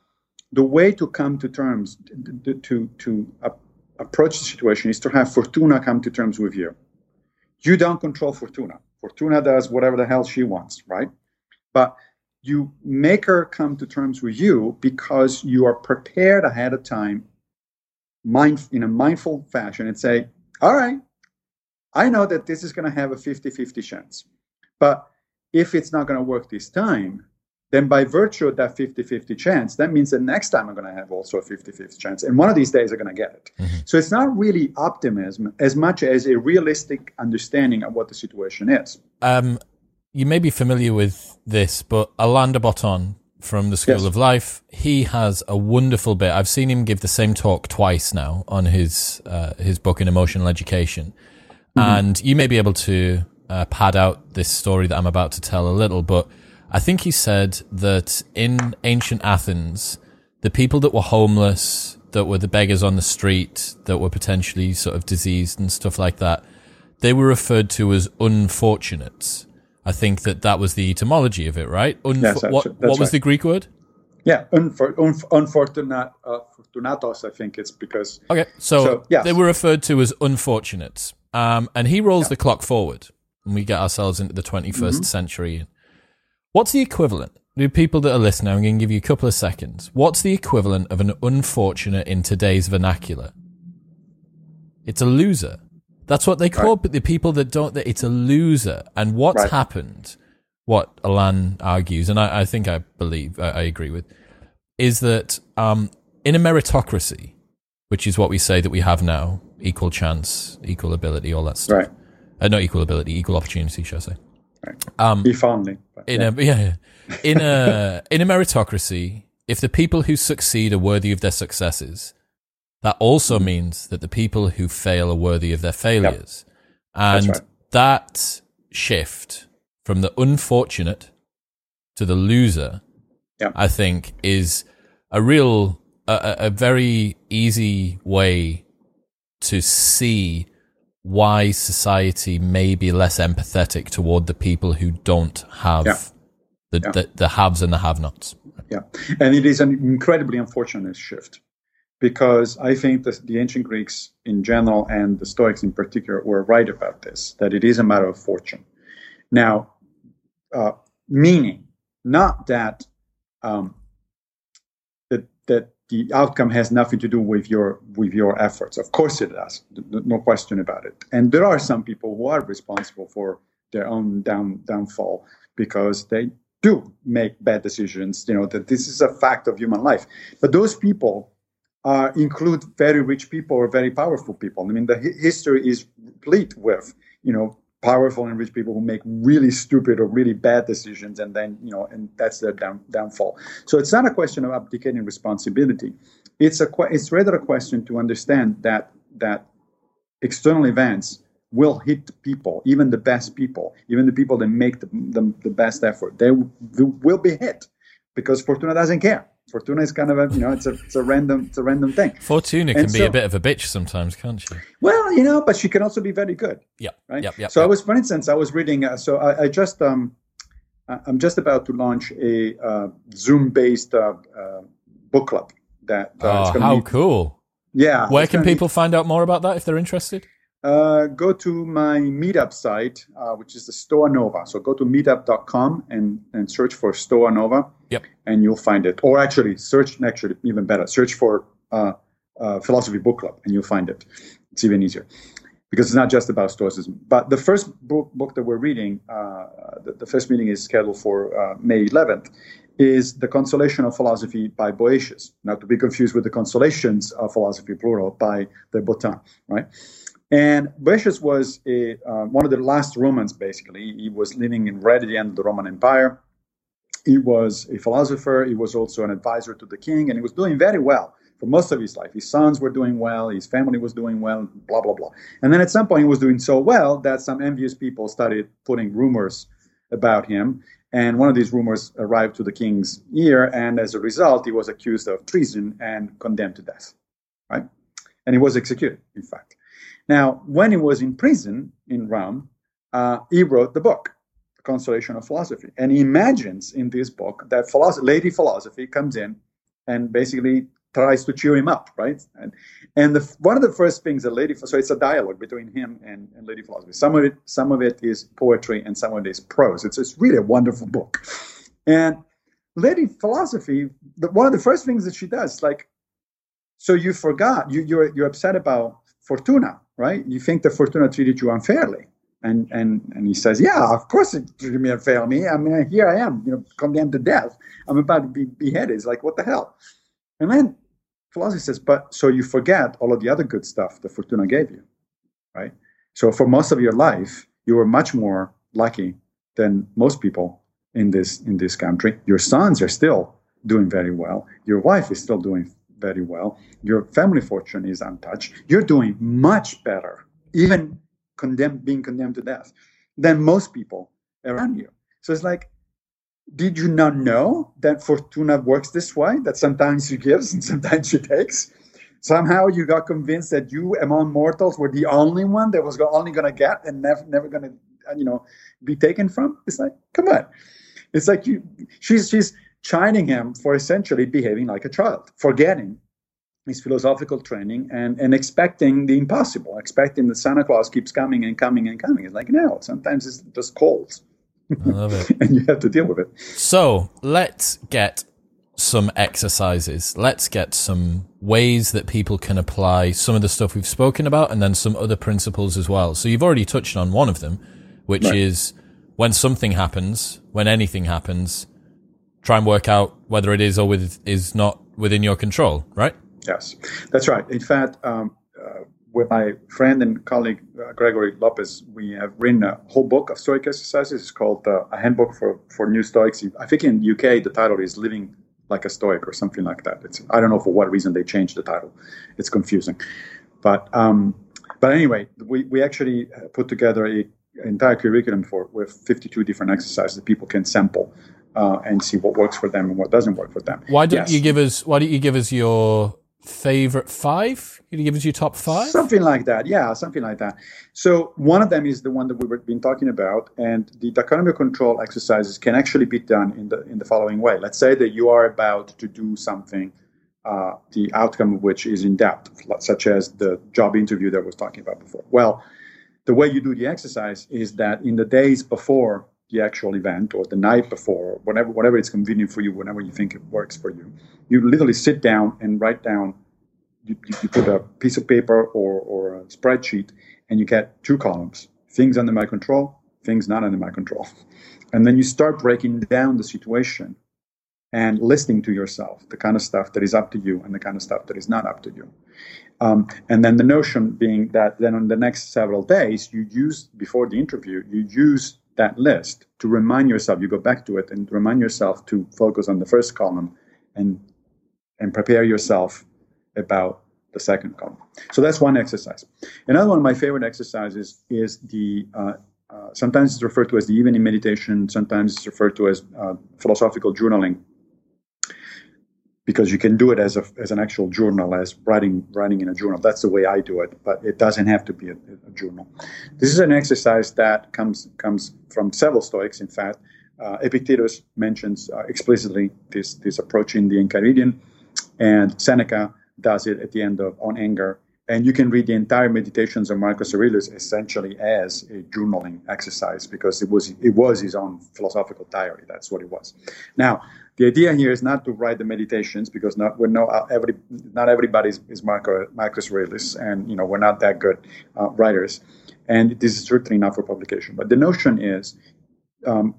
the way to come to terms to to, to approach the situation is to have Fortuna come to terms with you. You don't control Fortuna. Fortuna does whatever the hell she wants, right? But you make her come to terms with you because you are prepared ahead of time, mind in a mindful fashion, and say, "All right, I know that this is going to have a 50-50 chance, but if it's not going to work this time." Then, by virtue of that 50 50 chance, that means that next time I'm going to have also a 50 50 chance. And one of these days I'm going to get it. So it's not really optimism as much as a realistic understanding of what the situation is. Um, you may be familiar with this, but Alain de Botton from the School Yes. of Life, he has a wonderful bit. I've seen him give the same talk twice now on his uh, his book in emotional education, and you may be able to uh, pad out this story that I'm about to tell a little, but I think he said that in ancient Athens, the people that were homeless, that were the beggars on the street, that were potentially sort of diseased and stuff like that, they were referred to as unfortunates. I think that that was the etymology of it, right? Unfo- Yes, that's- what that's what was right. the Greek word? Yeah, unfor- unf- unfortunate, uh, fortunatos, I think it's because. Okay, so, So, yes. they were referred to as unfortunates. Um, and he rolls the clock forward, and we get ourselves into the 21st Mm-hmm. century. What's the equivalent? The people that are listening, I'm going to give you a couple of seconds. What's the equivalent of an unfortunate in today's vernacular? It's a loser. That's what they call the people that don't. That it's a loser. And what's Right. happened? What Alan argues, and I, I think I believe I, I agree with, is that um, in a meritocracy, which is what we say that we have now, equal chance, equal ability, all that stuff. Right. Uh, not equal ability, equal opportunity, shall I say? If only. But, in yeah. a yeah, yeah. in a in a meritocracy, if the people who succeed are worthy of their successes, that also means that the people who fail are worthy of their failures. And right. that shift from the unfortunate to the loser, Yeah. I think, is a real, a, a a very easy way to see why society may be less empathetic toward the people who don't have Yeah. the, Yeah. the the haves and the have-nots. Yeah, and it is an incredibly unfortunate shift because I think that the ancient Greeks in general and the Stoics in particular were right about this that it is a matter of fortune. Now, uh, meaning not that um, that that the outcome has nothing to do with your with your efforts. Of course, it does. No question about it. And there are some people who are responsible for their own down downfall because they do make bad decisions. You know that this is a fact of human life. But those people uh, include very rich people or very powerful people. I mean, the history is replete with, you know, powerful and rich people who make really stupid or really bad decisions, and then, you know, and that's their down, downfall. So it's not a question of abdicating responsibility. It's a it's rather a question to understand that that external events will hit people, even the best people, even the people that make the, the, the best effort. They, they will be hit because Fortuna doesn't care. Fortuna is kind of a you know it's a it's a random it's a random thing. Fortuna can and be so, a bit of a bitch sometimes, can't she? Well, you know, but she can also be very good. Yeah. Right. Yep, yep, so yep. I was, for instance, I was reading. Uh, so I, I, just um, I'm just about to launch a uh, Zoom based uh, uh, book club. That uh, oh, how be, cool! Yeah. Where can people be, find out more about that if they're interested? Uh, go to my meetup site, uh, which is the Stoa Nova. So go to meetup.com and, and search for Stoa Nova. Yep. And you'll find it. Or actually, search, actually, even better, search for uh, uh, Philosophy Book Club and you'll find it. It's even easier because it's not just about Stoicism. But the first book, book that we're reading, uh, the, the, first meeting is scheduled for uh, May 11th, is The Consolation of Philosophy by Boëtius, not to be confused with The Consolations of Philosophy, plural, by de Botton, right? And Boëtius was a, uh, one of the last Romans, basically. He was living in right at the end of the Roman Empire. He was a philosopher. He was also an advisor to the king, and he was doing very well for most of his life. His sons were doing well, his family was doing well, blah, blah, blah. And then at some point, he was doing so well that some envious people started putting rumors about him. And one of these rumors arrived to the king's ear, and as a result, he was accused of treason and condemned to death. Right? And he was executed, in fact. Now, when he was in prison in Rome, uh, he wrote the book, The Consolation of Philosophy. And he imagines in this book that philosophy, Lady Philosophy comes in and basically tries to cheer him up, right? And, and the, one of the first things that Lady, so it's a dialogue between him and, and Lady Philosophy. Some of it, some of it is poetry and some of it is prose. It's, it's really a wonderful book. And Lady Philosophy, the, one of the first things that she does, like, so you forgot, you, you're, you're upset about Fortuna, right? You think that Fortuna treated you unfairly. And, and, and he says, yeah, of course it treated me unfairly. I mean, here I am, you know, condemned to death. I'm about to be beheaded. It's like, what the hell? And then philosophy says, but so you forget all of the other good stuff that Fortuna gave you, right? So for most of your life, you were much more lucky than most people in this in this country. Your sons are still doing very well. Your wife is still doing very well. Your family fortune is untouched. You're doing much better, even condemned, being condemned to death, than most people around you. So it's like, did you not know that Fortuna works this way? That sometimes she gives and sometimes she takes. Somehow you got convinced that you, among mortals, were the only one that was only going to get and never, never going to, you know, be taken from. It's like, come on. It's like you. She's she's chiding him for essentially behaving like a child, forgetting his philosophical training and, and expecting the impossible, expecting that Santa Claus keeps coming and coming and coming. It's like, no, sometimes it's just cold. I love it. and you have to deal with it. So let's get some exercises. Let's get some ways that people can apply some of the stuff we've spoken about and then some other principles as well. So you've already touched on one of them, which right. is when something happens, when anything happens, try and work out whether it is or with, is not within your control, right? Yes, that's right. In fact, um, uh, with my friend and colleague uh, Gregory Lopez, we have written a whole book of Stoic exercises. It's called uh, a handbook for, for new Stoics. I think in UK the title is "Living Like a Stoic" or something like that. It's I don't know for what reason they changed the title. It's confusing, but um, but anyway, we we actually uh, put together a entire curriculum for with 52 different exercises that people can sample uh, and see what works for them and what doesn't work for them. Why don't yes. you give us? Why don't you give us your favorite five? Can you give us your top five? Something like that. Yeah, something like that. So one of them is the one that we've been talking about, and the dichotomy control exercises can actually be done in the in the following way. Let's say that you are about to do something, uh, the outcome of which is in doubt, such as the job interview that I was talking about before. Well, the way you do the exercise is that in the days before the actual event or the night before, whenever whatever it's convenient for you, whenever you think it works for you, you literally sit down and write down. You, you put a piece of paper or, or a spreadsheet, and you get two columns: things under my control, things not under my control, and then you start breaking down the situation, and listening to yourself, the kind of stuff that is up to you and the kind of stuff that is not up to you. Um, and then the notion being that then on the next several days, you use, before the interview, you use that list to remind yourself, you go back to it and remind yourself to focus on the first column and, and prepare yourself about the second column. So that's one exercise. Another one of my favorite exercises is the, uh, uh, sometimes it's referred to as the evening meditation, sometimes it's referred to as uh, philosophical journaling because you can do it as a as an actual journal, as writing writing in a journal. That's the way I do it, but it doesn't have to be a, a journal. This is an exercise that comes comes from several Stoics. In fact, uh, Epictetus mentions uh, explicitly this this approach in the Enchiridion, and Seneca does it at the end of On Anger. And you can read the entire Meditations of Marcus Aurelius essentially as a journaling exercise because it was it was his own philosophical diary. That's what it was. Now, the idea here is not to write the meditations because not we're no uh, every not everybody is, Marco, Marcus Aurelius, and you know we're not that good uh, writers, and this is certainly not for publication. But the notion is, um,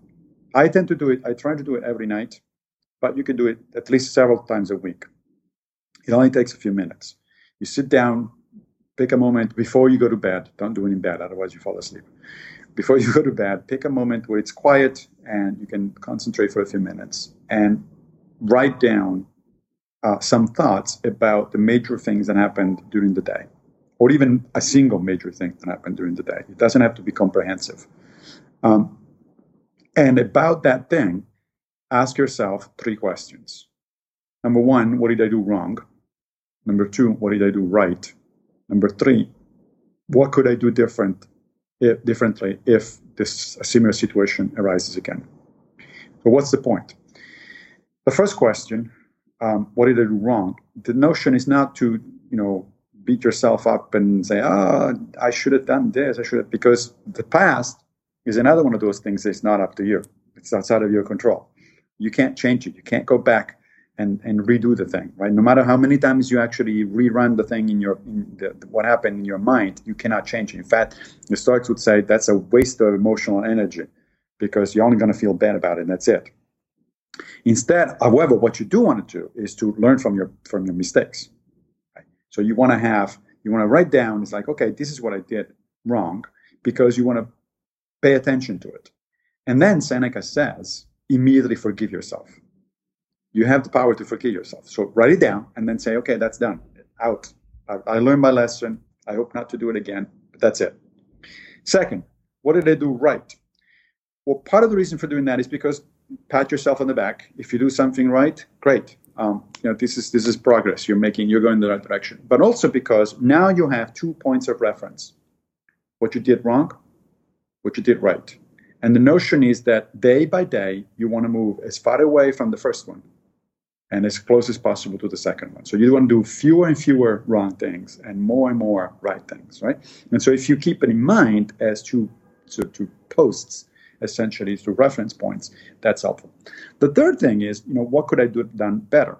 I tend to do it. I try to do it every night, but you can do it at least several times a week. It only takes a few minutes. You sit down, pick a moment before you go to bed. Don't do it in bed, otherwise you fall asleep before you go to bed, pick a moment where it's quiet and you can concentrate for a few minutes and write down uh, some thoughts about the major things that happened during the day, or even a single major thing that happened during the day. It doesn't have to be comprehensive. Um, and about that thing, ask yourself three questions. Number one, what did I do wrong? Number two, what did I do right? Number three, what could I do different if, differently if this similar situation arises again. So, what's the point? The first question, um, what did I do wrong? The notion is not to, you know, beat yourself up and say, "Ah, oh, I should have done this. I should have," because the past is another one of those things that's not up to you. It's outside of your control. You can't change it. You can't go back and, and redo the thing, right? No matter how many times you actually rerun the thing in your in the, what happened in your mind, you cannot change it. In fact, the Stoics would say that's a waste of emotional energy because you're only going to feel bad about it, and that's it. Instead, however, what you do want to do is to learn from your from your mistakes. Right? So you want to have you want to write down. It's like, okay, this is what I did wrong, because you want to pay attention to it. And then Seneca says, immediately forgive yourself you have the power to forgive yourself. So write it down and then say, okay, that's done. Out. I, I learned my lesson. I hope not to do it again, but that's it. Second, what did I do right? Well, part of the reason for doing that is because pat yourself on the back. If you do something right, great. Um, you know, this is this is progress. You're making. You're going in the right direction. But also because now you have two points of reference: what you did wrong, what you did right. And the notion is that day by day, you want to move as far away from the first one and as close as possible to the second one. So you want to do fewer and fewer wrong things and more and more right things, right? And so if you keep it in mind as to, to, to posts, essentially to reference points, that's helpful. The third thing is, you know, what could I do done better?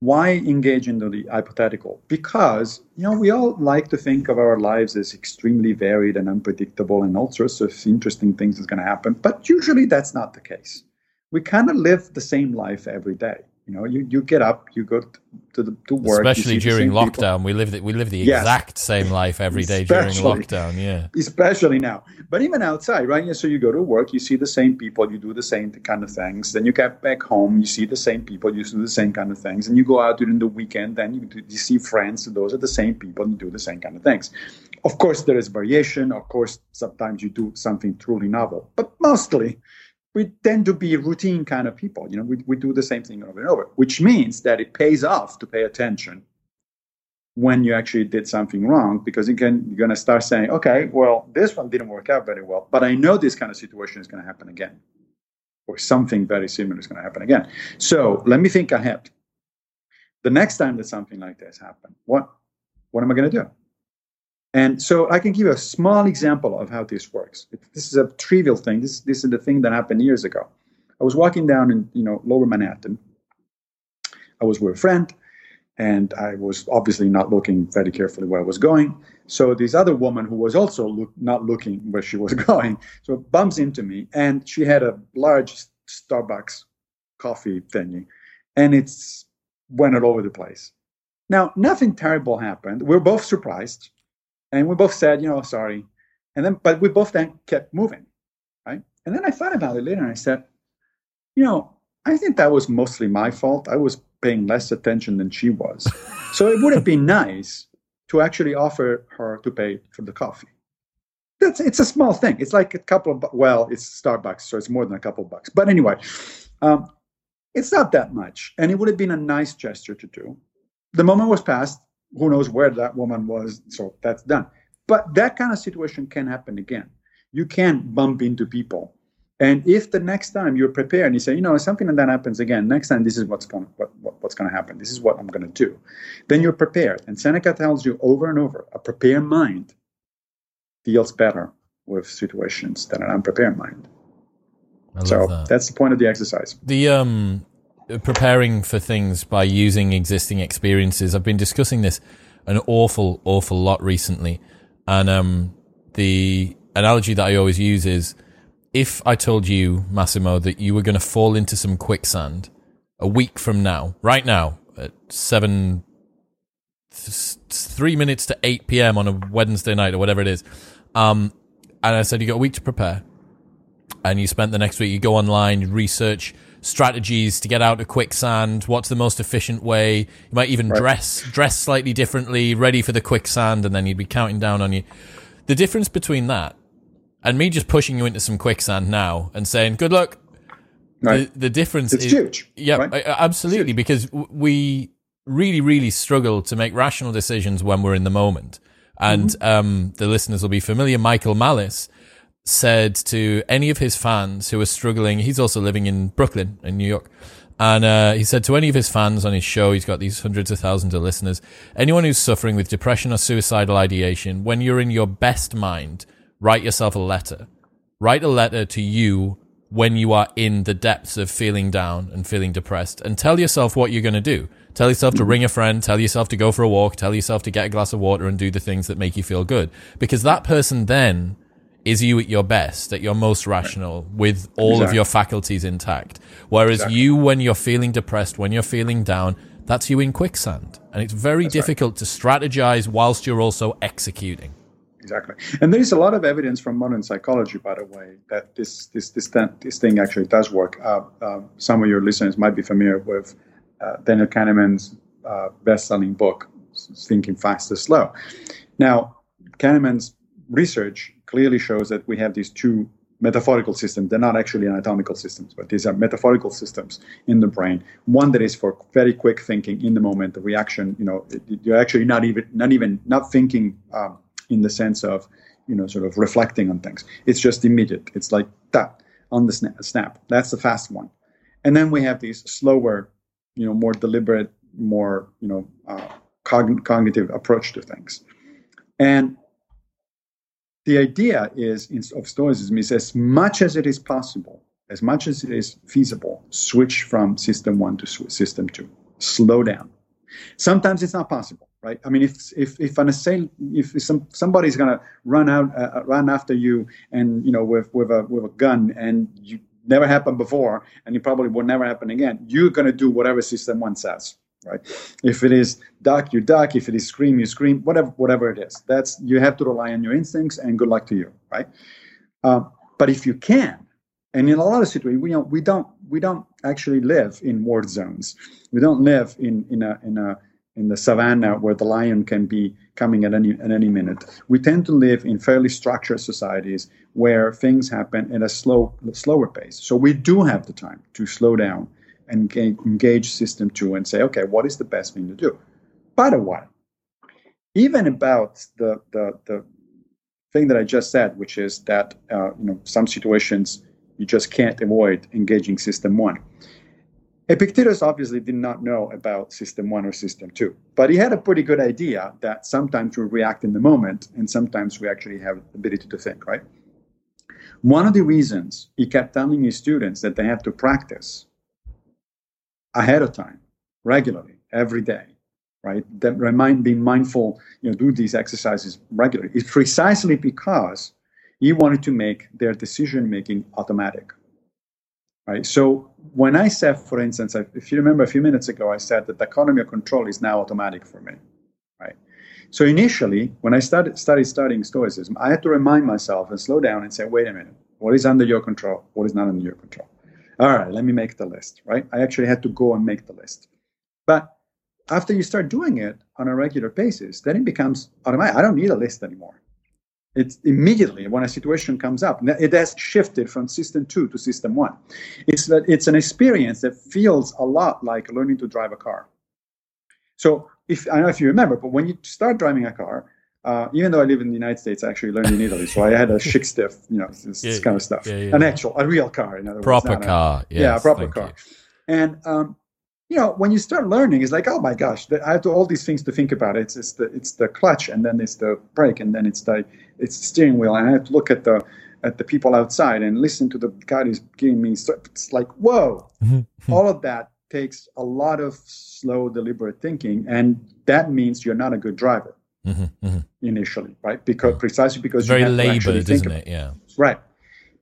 Why engage into the hypothetical? Because, you know, we all like to think of our lives as extremely varied and unpredictable and all sorts of interesting things is going to happen, but usually that's not the case we kind of live the same life every day. You know, you, you get up, you go to the to work. Especially during lockdown, people. we live the, we live the yes. exact same life every day especially, during lockdown. Yeah, especially now. But even outside, right? So you go to work, you see the same people, you do the same kind of things. Then you get back home, you see the same people, you do the same kind of things. And you go out during the weekend, then you, do, you see friends. Those are the same people, you do the same kind of things. Of course, there is variation. Of course, sometimes you do something truly novel, but mostly we tend to be routine kind of people. You know, we, we do the same thing over and over, which means that it pays off to pay attention when you actually did something wrong because you can, you're going to start saying, okay, well, this one didn't work out very well, but I know this kind of situation is going to happen again, or something very similar is going to happen again. So let me think ahead. The next time that something like this happens, what what am I going to do? And so I can give you a small example of how this works. This is a trivial thing. This, this is the thing that happened years ago. I was walking down in you know lower Manhattan. I was with a friend, and I was obviously not looking very carefully where I was going. So this other woman who was also look, not looking where she was going, so bumps into me, and she had a large Starbucks coffee thingy, and it's went all over the place. Now, nothing terrible happened. We are both surprised, and we both said, you know, sorry. And then, but we both then kept moving, right? And then I thought about it later, and I said, you know, I think that was mostly my fault. I was paying less attention than she was. so it would have been nice to actually offer her to pay for the coffee. That's it's a small thing. It's like a couple of well, it's Starbucks, so it's more than a couple of bucks. But anyway, um, it's not that much, and it would have been a nice gesture to do. The moment was passed. Who knows where that woman was? So that's done. But that kind of situation can happen again. You can bump into people and if the next time you're prepared and you say, you know, something like that happens again, next time this is what's going what, what, what's going to happen. This is what I'm going to do. Then you're prepared. And Seneca tells you over and over, a prepared mind deals better with situations than an unprepared mind. so that. that's the point of the exercise. The um, preparing for things by using existing experiences. I've been discussing this an awful, awful lot recently, and um, the analogy that I always use is if I told you, Massimo, that you were going to fall into some quicksand a week from now, right now, at seven, th- three minutes to 8 p.m. on a Wednesday night or whatever it is, um, and I said, you got a week to prepare, and you spent the next week, you go online, you research strategies to get out of quicksand, what's the most efficient way, you might even right. dress, dress slightly differently, ready for the quicksand, and then you'd be counting down on you. The difference between that and me just pushing you into some quicksand now and saying good luck. Right. The, the difference it's is huge. Yeah, right? absolutely. Huge. Because we really, really struggle to make rational decisions when we're in the moment. And mm-hmm. um, the listeners will be familiar. Michael Malice said to any of his fans who are struggling, he's also living in Brooklyn, in New York. And uh, he said to any of his fans on his show, he's got these hundreds of thousands of listeners, anyone who's suffering with depression or suicidal ideation, when you're in your best mind, write yourself a letter. Write a letter to you when you are in the depths of feeling down and feeling depressed and tell yourself what you're going to do. Tell yourself to ring a friend, tell yourself to go for a walk, tell yourself to get a glass of water and do the things that make you feel good. Because that person then is you at your best, at your most rational, with all exactly. of your faculties intact. Whereas exactly. you, when you're feeling depressed, when you're feeling down, that's you in quicksand. And it's very that's difficult right. to strategize whilst you're also executing exactly. And there is a lot of evidence from modern psychology, by the way, that this this this, this thing actually does work. Uh, uh, some of your listeners might be familiar with uh, Daniel Kahneman's uh, best-selling book, Thinking Fast and Slow. Now, Kahneman's research clearly shows that we have these two metaphorical systems. They're not actually anatomical systems, but these are metaphorical systems in the brain. One that is for very quick thinking in the moment, the reaction. You know, you're actually not even not even not thinking. Um, in the sense of you know sort of reflecting on things it's just immediate it's like that on the snap, snap. that's the fast one and then we have these slower you know more deliberate more you know uh, cogn- cognitive approach to things and the idea is of stoicism is as much as it is possible as much as it is feasible switch from system one to system two slow down sometimes it's not possible right? I mean, if if if an assailant, if some somebody's to run out, uh, uh, run after you, and you know, with with a with a gun, and you never happened before, and it probably will never happen again. You're to do whatever system one says, right? If it is duck, you duck. If it is scream, you scream. Whatever whatever it is, that's you have to rely on your instincts, and good luck to you, right? Um, but if you can, and in a lot of situations, we, you know, we don't we don't actually live in war zones. We don't live in in a in a in the savannah where the lion can be coming at any at any minute. We tend to live in fairly structured societies where things happen at a slow slower pace. So we do have the time to slow down and engage system two and say, okay, what is the best thing to do? By the way, even about the the, the thing that I just said, which is that uh, you know some situations you just can't avoid engaging system one Epictetus obviously did not know about system one or system two, but he had a pretty good idea that sometimes we react in the moment and sometimes we actually have the ability to think, right? One of the reasons he kept telling his students that they have to practice ahead of time, regularly, every day, right? That remind, being mindful, you know, do these exercises regularly It's precisely because he wanted to make their decision making automatic right? So when I said, for instance, if you remember a few minutes ago, I said that the dichotomy of control is now automatic for me, right? So initially, when I started, started studying Stoicism, I had to remind myself and slow down and say, wait a minute, what is under your control? What is not under your control? All right, let me make the list, right? I actually had to go and make the list. But after you start doing it on a regular basis, then it becomes automatic. I don't need a list anymore. It's immediately when a situation comes up, it has shifted from system two to system one. It's that it's an experience that feels a lot like learning to drive a car. So if I don't know if you remember, but when you start driving a car, uh, even though I live in the United States, I actually learned in Italy, so I had a chic stiff, you know, this, yeah, kind of stuff. Yeah, yeah, an actual, a real car, in other proper words, Proper car, a, yes, yeah, a proper car. You. And um, you know, when you start learning, it's like, oh my gosh, I have to, all these things to think about. It's, it's the it's the clutch, and then it's the brake, and then it's the it's the steering wheel, and I have to look at the at the people outside and listen to the guy who's giving me. It's like, whoa, all of that takes a lot of slow, deliberate thinking, and that means you're not a good driver mm-hmm, mm-hmm. initially, right? Because precisely because very labored, isn't it? Yeah, right.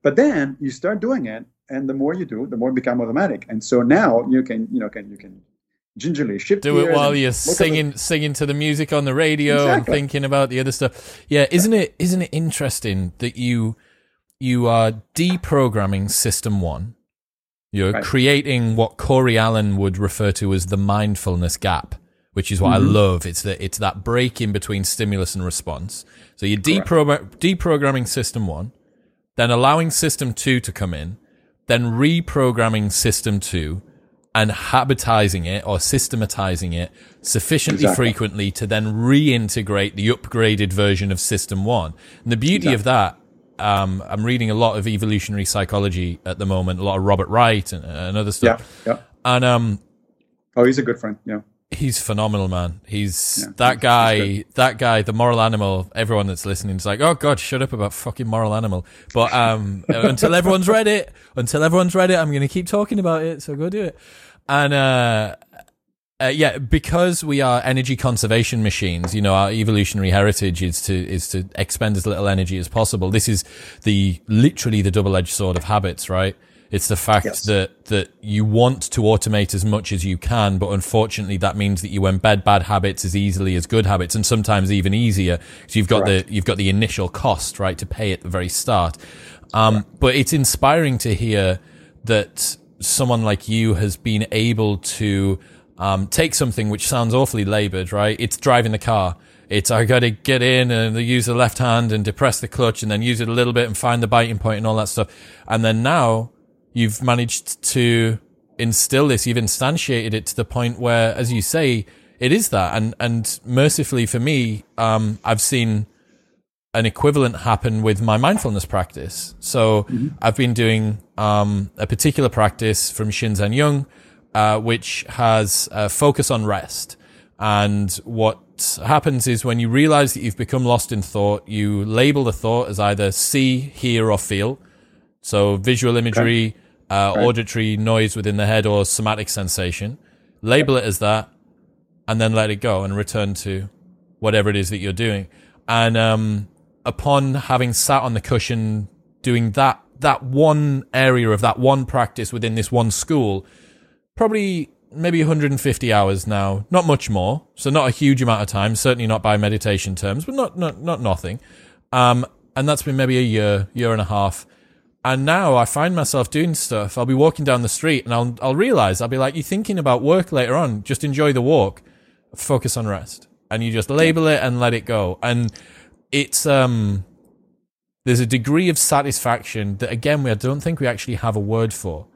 But then you start doing it, and the more you do, the more it become automatic. And so now you can, you know, can you can gingerly shift. Do it while you're singing, singing to the music on the radio exactly. and thinking about the other stuff. Yeah, isn't it? Isn't it interesting that you you are deprogramming system one? You're right. creating what Corey Allen would refer to as the mindfulness gap, which is what mm-hmm. I love. It's that it's that break in between stimulus and response. So you're depro- deprogramming system one, then allowing system two to come in, then reprogramming system two and habitizing it or systematizing it sufficiently exactly. frequently to then reintegrate the upgraded version of system one. And the beauty exactly. of that um, I'm reading a lot of evolutionary psychology at the moment, a lot of Robert Wright and, and other stuff. Yeah, yeah. And um, oh, he's a good friend. Yeah, he's phenomenal, man. He's yeah, that guy. That guy, the moral animal. Everyone that's listening is like, oh god, shut up about fucking moral animal. But um, until everyone's read it, until everyone's read it, I'm going to keep talking about it. So go do it. And uh, uh, yeah, because we are energy conservation machines, you know, our evolutionary heritage is to is to expend as little energy as possible. This is the literally the double edged sword of habits, right? It's the fact yes. that that you want to automate as much as you can, but unfortunately, that means that you embed bad habits as easily as good habits, and sometimes even easier. So you've got Correct. the you've got the initial cost, right, to pay at the very start. Um, but it's inspiring to hear that someone like you has been able to um, take something which sounds awfully labored, right? It's driving the car. It's I got to get in and use the left hand and depress the clutch and then use it a little bit and find the biting point and all that stuff. And then now you've managed to instill this. You've instantiated it to the point where, as you say, it is that. And and mercifully for me, um, I've seen an equivalent happen with my mindfulness practice. So mm-hmm. I've been doing um, a particular practice from Shinzen Young uh, which has a focus on rest. And what happens is when you realize that you've become lost in thought, you label the thought as either see, hear, or feel. So visual imagery, okay. Uh, right. auditory noise within the head, or somatic sensation. Label it as that, and then let it go and return to whatever it is that you're doing. And um, upon having sat on the cushion doing that that one area of that one practice within this one school, probably maybe 150 hours now, not much more. So not a huge amount of time, certainly not by meditation terms, but not, not, not nothing. Um, and that's been maybe a year, year and a half. And now I find myself doing stuff. I'll be walking down the street and I'll, I'll realize I'll be like, you're thinking about work later on. Just enjoy the walk. Focus on rest. And you just label it and let it go. And it's, um, there's a degree of satisfaction that again, we, I don't think we actually have a word for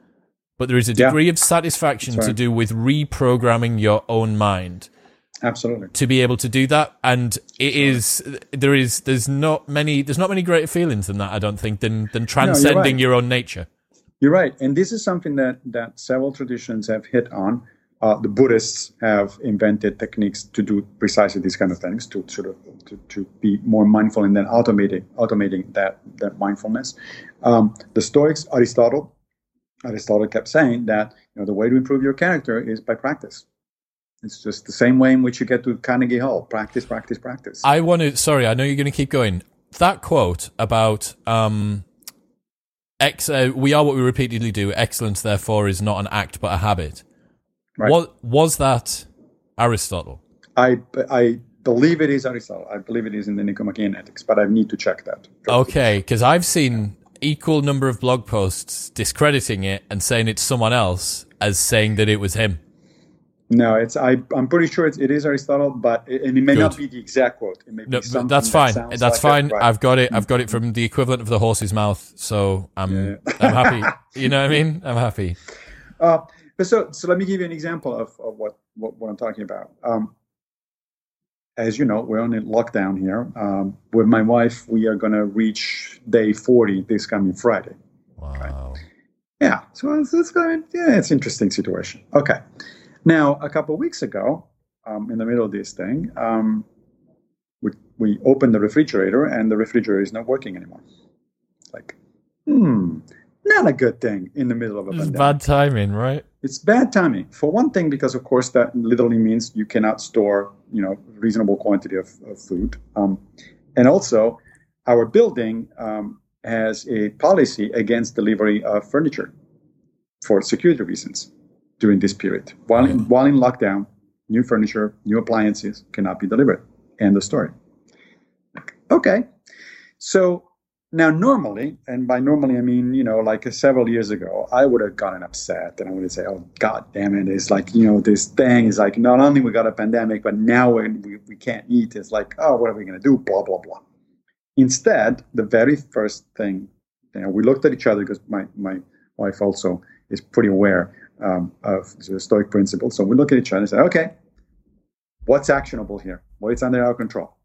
but there is a degree yeah. of satisfaction right. to do with reprogramming your own mind absolutely. to be able to do that. And it is there is there's not many there's not many greater feelings than that i don't think than than transcending no, right. your own nature. You're right. And this is something that that several traditions have hit on. Uh, the buddhists have invented techniques to do precisely these kind of things to sort of to, to be more mindful and then automating automating that that mindfulness. Um, the stoics aristotle Aristotle kept saying that you know the way to improve your character is by practice. It's just the same way in which you get to Carnegie Hall: practice, practice, practice. I want to. Sorry, I know you're going to keep going. That quote about um, Ex- uh, we are what we repeatedly do. Excellence, therefore, is not an act but a habit. Right. What was that Aristotle? I I believe it is Aristotle. I believe it is in the Nicomachean Ethics, but I need to check that. Okay, because I've seen equal number of blog posts discrediting it and saying it's someone else as saying that it was him. No, it's I. I'm pretty sure it's, it is Aristotle, but it, and it may Good. not be the exact quote. It may be No, something that's fine. sounds That's like fine. right. I've got it. I've got it from the equivalent of the horse's mouth. So I'm Yeah. I'm happy. You know what I mean? I'm happy. Uh, but so, so let me give you an example of, of what, what, what I'm talking about. Um, as you know, we're on a lockdown here. Um, with my wife, we are going to reach day 40 this coming Friday. Wow. Yeah, so it's, it's going. Yeah, it's an interesting situation. Okay, now a couple of weeks ago, um, in the middle of this thing, um, we we opened the refrigerator and the refrigerator is not working anymore. It's like, hmm, not a good thing in the middle of a It's pandemic. bad timing, right? It's bad timing for one thing because of course that literally means you cannot store you know reasonable quantity of, of food, um, and also our building um, has a policy against delivery of furniture for security reasons during this period. While in, while in lockdown, new furniture, new appliances cannot be delivered. End of story. Okay, so now normally, and by normally I mean you know like uh, several years ago, I would have gotten upset and I would say, "Oh God damn it! It's like you know this thing is like not only we got a pandemic, but now we we, we can't eat. It's like oh, what are we gonna do? Blah blah blah." Instead, the very first thing, you know, we looked at each other because my my wife also is pretty aware um, of the Stoic principle. So we look at each other and say, "Okay, what's actionable here? What is under our control?"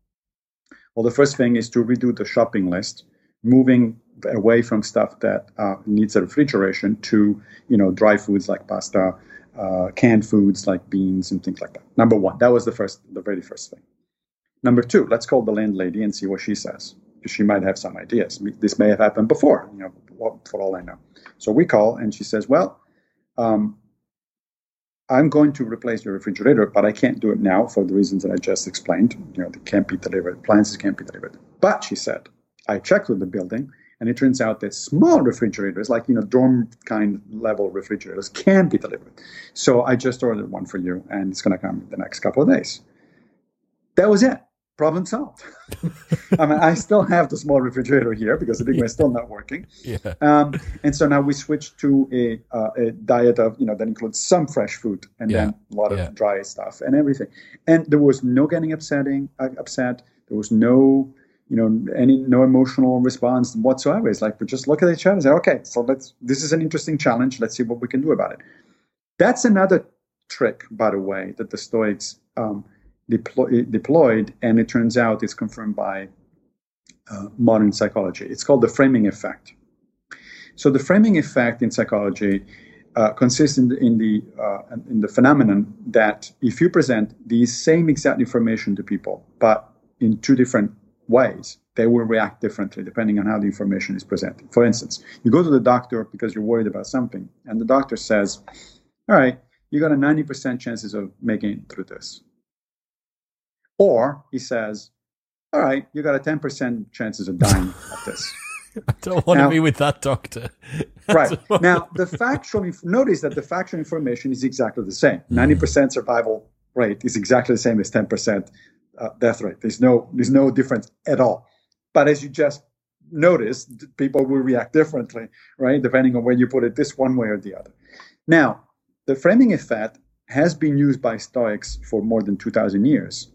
Well, the first thing is to redo the shopping list, moving away from stuff that uh, needs a refrigeration to, you know, dry foods like pasta, uh, canned foods like beans and things like that. Number one, that was the first, the very first thing. Number two, let's call the landlady and see what she says, because she might have some ideas. This may have happened before, you know, for all I know. So we call, and she says, "Well, um, I'm going to replace your refrigerator, but I can't do it now for the reasons that I just explained. You know, they can't be delivered, appliances can't be delivered. But she said, I checked with the building, and it turns out that small refrigerators, like you know, dorm kind level refrigerators, can be delivered. So I just ordered one for you, and it's going to come in the next couple of days. That was it. Problem solved. I mean, I still have the small refrigerator here because the big one is still not working. Yeah. Um, and so now we switch to a, uh, a diet of, you know, that includes some fresh food and Yeah. then a lot of Yeah. dry stuff and everything. And there was no getting upsetting, uh, upset. There was no, you know, any no emotional response whatsoever. It's like we just look at each other and say, okay, so let's. This is an interesting challenge. Let's see what we can do about it. That's another trick, by the way, that the Stoics um, deploy, deployed, and it turns out it's confirmed by uh, modern psychology. It's called the framing effect. So the framing effect in psychology uh, consists in the, in the uh, in the phenomenon that if you present the same exact information to people, but in two different ways, they will react differently depending on how the information is presented. For instance, you go to the doctor because you're worried about something, and the doctor says, "All right, you got a 90% chances of making it through this," or he says, "All right, you got a 10% chances of dying of this." I don't want Now- to be with that doctor. right. now the factual inf- notice that the factual information is exactly the same. 90% survival rate is exactly the same as 10% uh, death rate. There's no there's no difference at all. But as you just noticed people will react differently right depending on where you put it this one way or the other. Now the framing effect has been used by stoics for more than 2000 years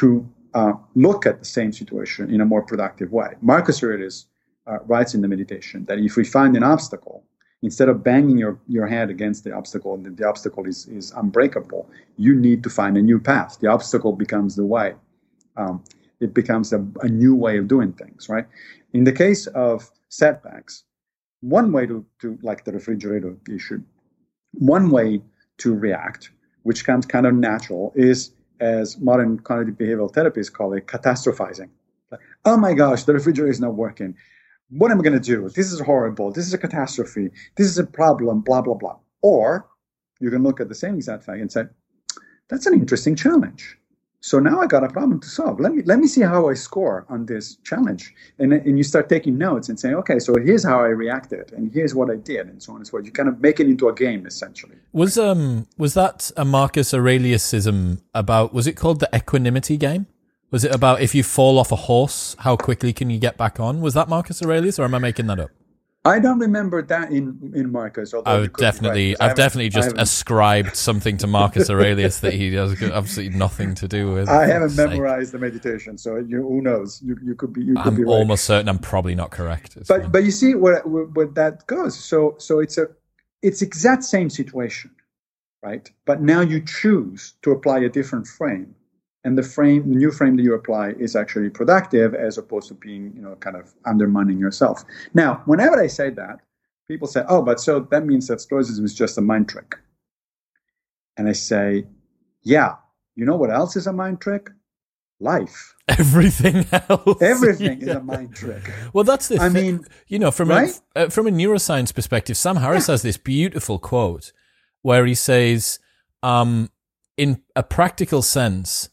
to uh, look at the same situation in a more productive way marcus aurelius uh, writes in the meditation that if we find an obstacle, instead of banging your, your head against the obstacle, and the obstacle is, is unbreakable, you need to find a new path. The obstacle becomes the way. Um, it becomes a, a new way of doing things, right? In the case of setbacks, one way to, to like the refrigerator issue, one way to react, which comes kind of natural, is as modern cognitive behavioral therapists call it catastrophizing. Like, oh my gosh, the refrigerator is not working what am I going to do? This is horrible. This is a catastrophe. This is a problem, blah, blah, blah. Or you can look at the same exact thing and say, that's an interesting challenge. So now I got a problem to solve. Let me let me see how I score on this challenge. And, and you start taking notes and saying, okay, so here's how I reacted, and here's what I did, and so on and so forth. You kind of make it into a game essentially. Was um was that a Marcus Aureliusism about? Was it called the equanimity game? Was it about if you fall off a horse, how quickly can you get back on? Was that Marcus Aurelius, or am I making that up? I don't remember that in in Marcus. I would definitely, right, I've definitely just ascribed something to Marcus Aurelius that he has absolutely nothing to do with. I haven't memorized the meditation, so you, who knows? You, you could be. You could I'm be right. almost certain I'm probably not correct. But fine. but you see where, where where that goes. So so it's a it's exact same situation, right? But now you choose to apply a different frame and the frame, the new frame that you apply is actually productive as opposed to being, you know, kind of undermining yourself. Now, whenever I say that, people say, "Oh, but so that means that Stoicism is just a mind trick." And I say, "Yeah, you know what else is a mind trick? Life. Everything else. Everything yeah. is a mind trick. Well, that's the. I mean, you know, from right? a uh, from a neuroscience perspective, Sam Harris yeah. has this beautiful quote where he says, um, "In a practical sense."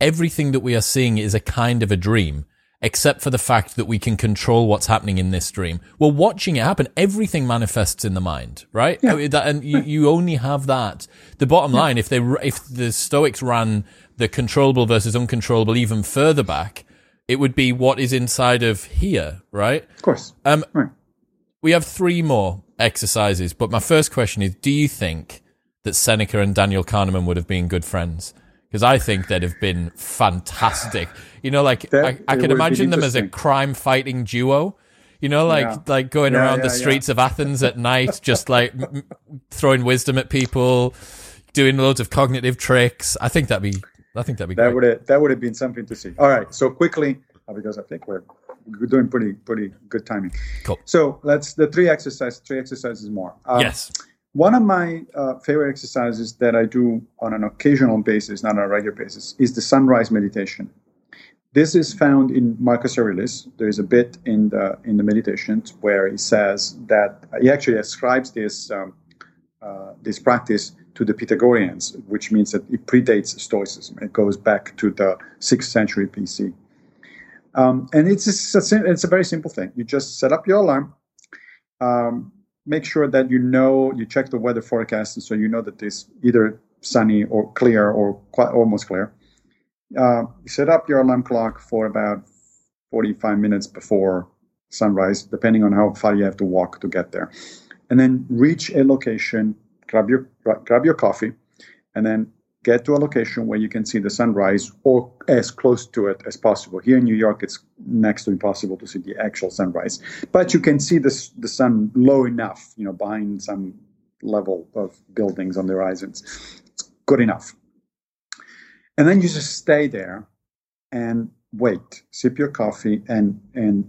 Everything that we are seeing is a kind of a dream, except for the fact that we can control what's happening in this dream. We're watching it happen. Everything manifests in the mind, right? Yeah. and you, you only have that. The bottom yeah. line, if they, if the Stoics ran the controllable versus uncontrollable even further back, it would be what is inside of here, right? Of course. Um, right. We have three more exercises, but my first question is: Do you think that Seneca and Daniel Kahneman would have been good friends? Because I think they'd have been fantastic. You know, like that, I, I can imagine them as a crime fighting duo. You know, like yeah. like going yeah, around yeah, the streets of Athens at night, just like m- throwing wisdom at people, doing loads of cognitive tricks. I think that'd be. I think that'd be. That would have that would have been something to see. All right, so quickly because I think we're we're doing pretty pretty good timing. Cool. So let's the three exercises, three exercises more. Um, yes. One of my uh, favorite exercises that I do on an occasional basis, not on a regular basis, is the sunrise meditation. This is found in Marcus Aurelius. There is a bit in the in the meditations where he says that he actually ascribes this um, uh, this practice to the Pythagoreans, which means that it predates Stoicism. It goes back to the sixth century BC, um, and it's a, it's a very simple thing. You just set up your alarm. Um, make sure that you know you check the weather forecast so you know that it's either sunny or clear or quite almost clear. Uh, set up your alarm clock for about 45 minutes before sunrise, depending on how far you have to walk to get there. And then reach a location, grab your grab your coffee, and then get to a location where you can see the sunrise or as close to it as possible. Here in New York, it's next to impossible to see the actual sunrise, but you can see the, the sun low enough, you know, behind some level of buildings on the horizons. It's good enough. And then you just stay there and wait, sip your coffee and, and,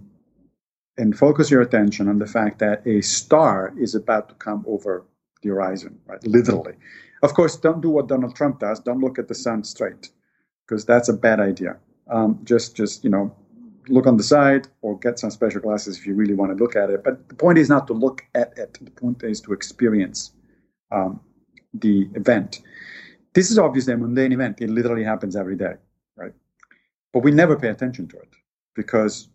and focus your attention on the fact that a star is about to come over the horizon, right? Literally. Of course, don't do what Donald Trump does. Don't look at the sun straight, because that's a bad idea. Um, just, just you know, look on the side or get some special glasses if you really want to look at it. But the point is not to look at it. The point is to experience um, the event. This is obviously a mundane event. It literally happens every day, right? But we never pay attention to it because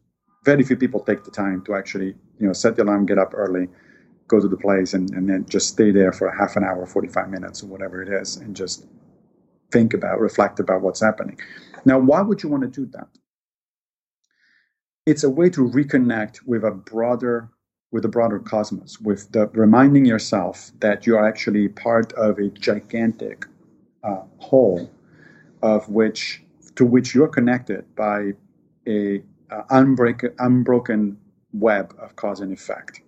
very few people take the time to actually, you know, set the alarm, get up early, go to the place and, and then just stay there for a half an hour, 45 minutes, or whatever it is, and just think about, reflect about what's happening. Now, why would you want to do that? It's a way to reconnect with a broader with a broader cosmos, with the reminding yourself that you are actually part of a gigantic uh, whole of which to which you're connected by a uh, unbreak, unbroken web of cause and effect.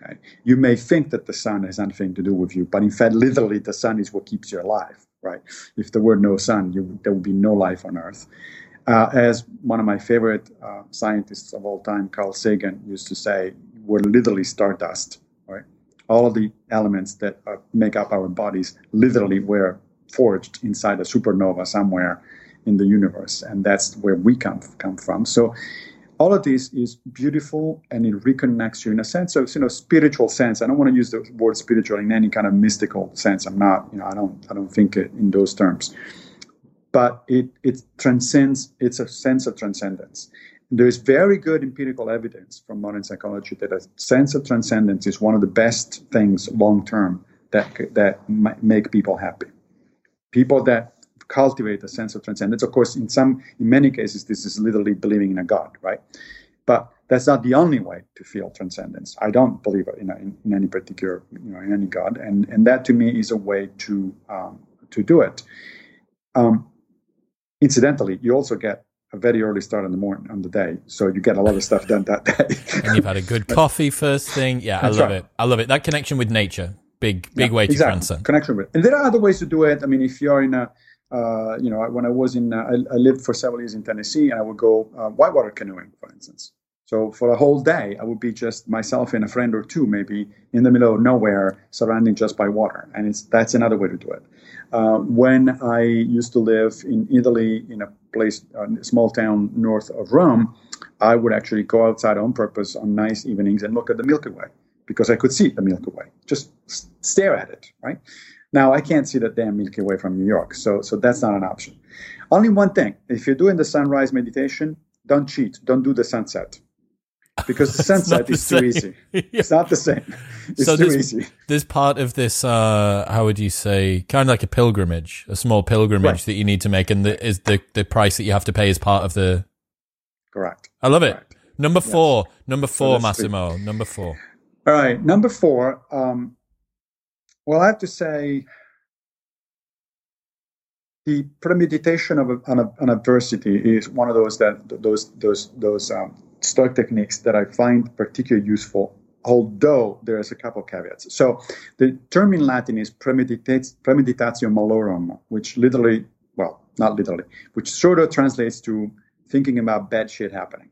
Okay? You may think that the sun has anything to do with you, but in fact, literally, the sun is what keeps you alive, right? If there were no sun, you, there would be no life on Earth. Uh, as one of my favorite uh, scientists of all time, Carl Sagan, used to say, we're literally stardust, right? All of the elements that uh, make up our bodies literally were forged inside a supernova somewhere in the universe, and that's where we come come from. So all of this is beautiful and it reconnects you in a sense of you know spiritual sense. I don't want to use the word spiritual in any kind of mystical sense. I'm not, you know, I don't I don't think it in those terms. but it, it transcends, it's a sense of transcendence. There's very good empirical evidence from modern psychology that a sense of transcendence is one of the best things long term that, that make people happy. People that cultivate a sense of transcendence, of course, in some, in many cases, this is literally believing in a God, right? But that's not the only way to feel transcendence. I don't believe in, in, in any particular, you know, in any God, and and that to me is a way to um, to do it. Um, incidentally, you also get a very early start in the morning on the day, so you get a lot of stuff done that day. and you've had a good coffee first thing. Yeah, I love right. it. I love it. That connection with nature, big big yeah, way to exactly. transcend. Connection with, and there are other ways to do it. I mean, if you're in a uh, you know, when I was in, uh, I, I, lived for several years in Tennessee, and I would go uh, whitewater canoeing, for instance. So for a whole day, I would be just myself and a friend or two, maybe in the middle of nowhere, surrounded just by water, and it's that's another way to do it. Uh, when I used to live in Italy, in a place, a small town north of Rome, I would actually go outside on purpose on nice evenings and look at the Milky Way because I could see the Milky Way, just stare at it, right? Now I can't see the damn Milky Way from New York, so so that's not an option. Only one thing: if you're doing the sunrise meditation, don't cheat. Don't do the sunset because the sunset is too easy. yeah. It's not the same. It's so too there's, easy. There's part of this, uh, how would you say, kind of like a pilgrimage, a small pilgrimage right. that you need to make, and the, is the the price that you have to pay is part of the. Correct. I love Correct. it. Number four. Yes. Number four, so Massimo. Three. Number four. All right. Number four. Um, well, I have to say, the premeditation of an, an adversity is one of those that those those those um, stoic techniques that I find particularly useful, although there's a couple of caveats. So the term in Latin is premeditatio malorum, which literally, well, not literally, which sort of translates to thinking about bad shit happening.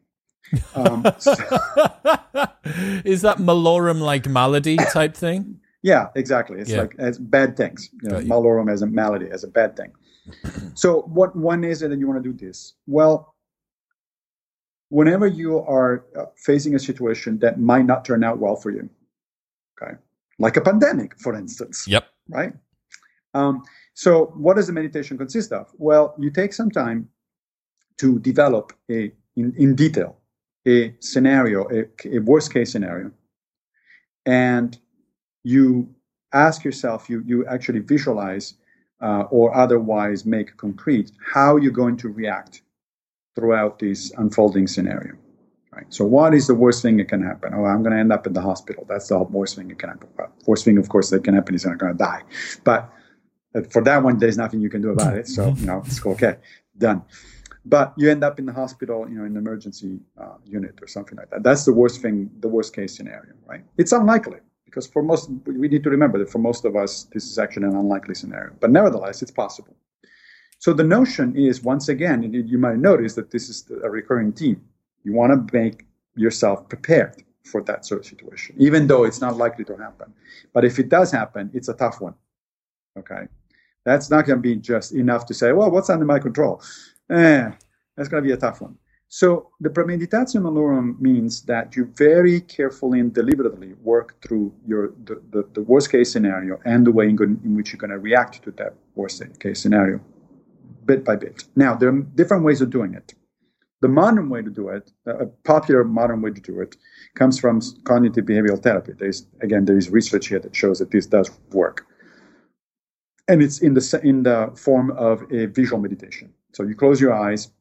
Um, so, is that malorum like malady type thing? Yeah, exactly. It's yeah. like as bad things. You know, malorum as a malady, as a bad thing. so what one is it that you want to do this? Well, whenever you are uh, facing a situation that might not turn out well for you, okay, like a pandemic, for instance. Yep. Right. Um, so, what does the meditation consist of? Well, you take some time to develop a in, in detail a scenario, a, a worst case scenario, and you ask yourself, you you actually visualize uh, or otherwise make concrete how you're going to react throughout this unfolding scenario. Right. So, what is the worst thing that can happen? Oh, I'm going to end up in the hospital. That's the worst thing that can happen. Well, worst thing, of course, that can happen is I'm going to die. But uh, for that one, there's nothing you can do about it. So, you know, it's okay, done. But you end up in the hospital, you know, in an emergency uh, unit or something like that. That's the worst thing, the worst case scenario, right? It's unlikely because for most, we need to remember that for most of us, this is actually an unlikely scenario. But nevertheless, it's possible. So the notion is, once again, you might notice that this is a recurring theme. You want to make yourself prepared for that sort of situation, even though it's not likely to happen. But if it does happen, it's a tough one. Okay. That's not going to be just enough to say, well, what's under my control? Eh, that's going to be a tough one. So the premeditatio malorum means that you very carefully and deliberately work through your the, the, the worst case scenario and the way in, in which you're going to react to that worst case scenario bit by bit. Now, there are different ways of doing it. The modern way to do it, a popular modern way to do it, comes from cognitive behavioral therapy. There's again, there is research here that shows that this does work, and it's in the in the form of a visual meditation. So you close your eyes,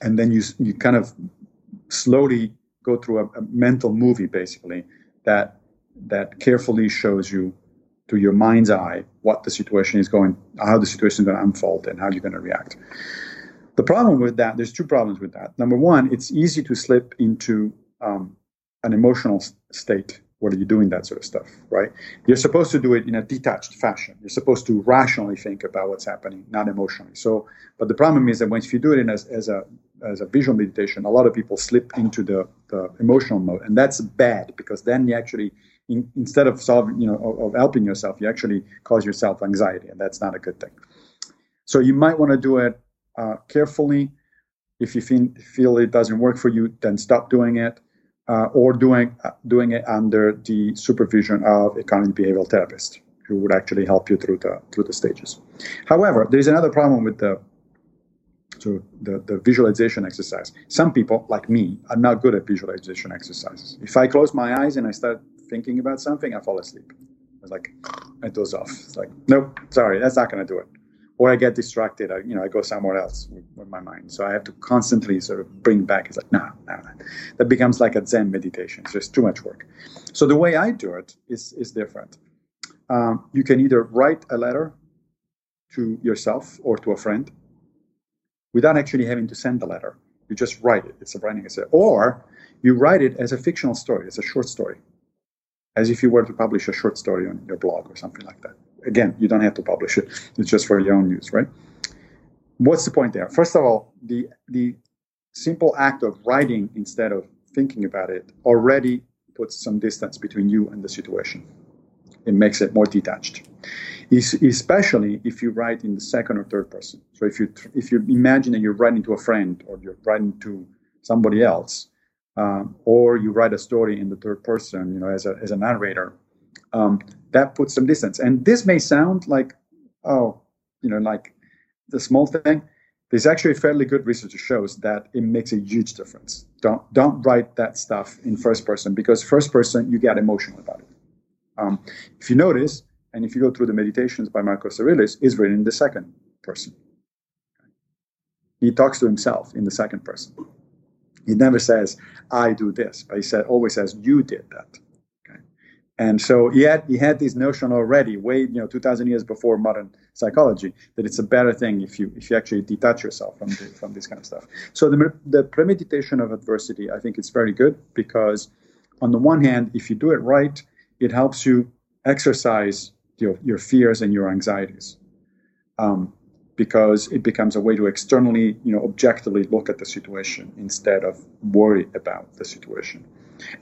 and then you you kind of slowly go through a, a mental movie, basically that that carefully shows you to your mind's eye what the situation is going, how the situation is going to unfold, and how you're going to react. The problem with that, there's two problems with that. Number one, it's easy to slip into um, an emotional state where you're doing that sort of stuff, right? You're supposed to do it in a detached fashion. You're supposed to rationally think about what's happening, not emotionally. So, but the problem is that once you do it in as, as a as a visual meditation, a lot of people slip into the, the emotional mode, and that's bad because then you actually in, instead of solving, you know, of, of helping yourself, you actually cause yourself anxiety, and that's not a good thing. So you might want to do it uh, carefully. If you feel it doesn't work for you, then stop doing it, uh, or doing uh, doing it under the supervision of a cognitive behavioral therapist. who would actually help you through the through the stages. However, there is another problem with the the, the visualization exercise. Some people, like me, are not good at visualization exercises. If I close my eyes and I start thinking about something, I fall asleep. It's like it goes off. It's like, nope, sorry, that's not going to do it. Or I get distracted. I, you know, I go somewhere else with, with, my mind. So I have to constantly sort of bring back. It's like, no, no, no. That becomes like a Zen meditation. So it's too much work. So the way I do it is is different. Um, you can either write a letter to yourself or to a friend without actually having to send the letter. You just write it. It's a writing essay. Or you write it as a fictional story, as a short story, as if you were to publish a short story on your blog or something like that. Again, you don't have to publish it. It's just for your own use, right? What's the point there? First of all, the the simple act of writing instead of thinking about it already puts some distance between you and the situation. It makes it more detached especially if you write in the second or third person. So if you if you imagine that you're writing to a friend or you're writing to somebody else, um, or you write a story in the third person, you know, as a as a narrator, um, that puts some distance. And this may sound like, oh, you know, like the small thing. There's actually fairly good research that shows that it makes a huge difference. Don't don't write that stuff in first person because first person you get emotional about it. Um, if you notice, and if you go through the meditations by Marcus Aurelius, is written in the second person. He talks to himself in the second person. He never says, I do this, but he said, always says, you did that. And so he had, he had this notion already, way, you know, 2,000 years before modern psychology, that it's a better thing if you, if you actually detach yourself from, the, from this kind of stuff. So the, the premeditation of adversity, I think it's very good because on the one hand, if you do it right, it helps you exercise your, your fears and your anxieties. Um, because it becomes a way to externally, you know, objectively look at the situation instead of worry about the situation.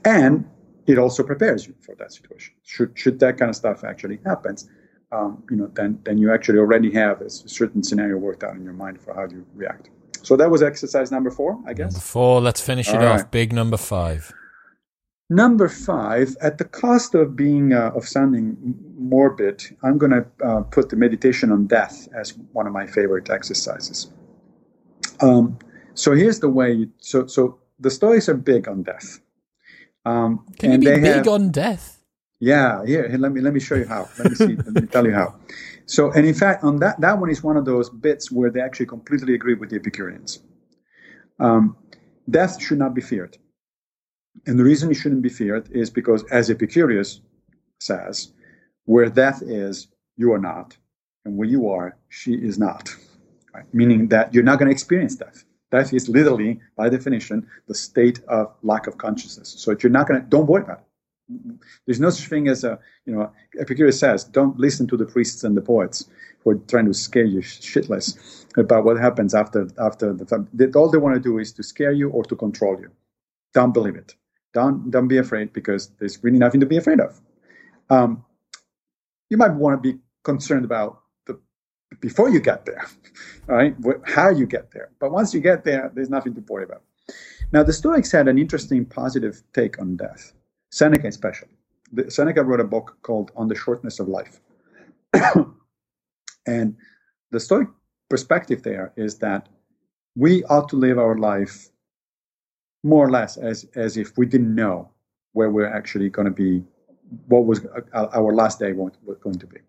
And it also prepares you for that situation. Should, should that kind of stuff actually happens, um, you know, then, then you actually already have a certain scenario worked out in your mind for how you react. So that was exercise number four, I guess. Number four. Let's finish it All off. Right. Big number five. Number five, at the cost of being uh, of sounding morbid, I'm going to uh, put the meditation on death as one of my favorite exercises. Um, so here's the way. You, so so the Stoics are big on death. Um, Can you be big have, on death? Yeah, here, here. Let me let me show you how. Let me see. let me tell you how. So, and in fact, on that that one is one of those bits where they actually completely agree with the Epicureans. Um, death should not be feared. And the reason it shouldn't be feared is because, as Epicurus says, where death is, you are not. And where you are, she is not. Right? Meaning that you're not going to experience death. Death is literally, by definition, the state of lack of consciousness. So if you're not going to, don't worry about it. There's no such thing as a, you know, Epicurus says, don't listen to the priests and the poets who are trying to scare you shitless about what happens after after the All they want to do is to scare you or to control you. Don't believe it. Don't don't be afraid because there's really nothing to be afraid of. Um, you might want to be concerned about before you get there, right? How you get there. But once you get there, there's nothing to worry about. Now, the Stoics had an interesting positive take on death. Seneca, especially. The, Seneca wrote a book called On the Shortness of Life. and the Stoic perspective there is that we ought to live our life more or less as as if we didn't know where we're actually going to be, what was uh, our last day was going to be.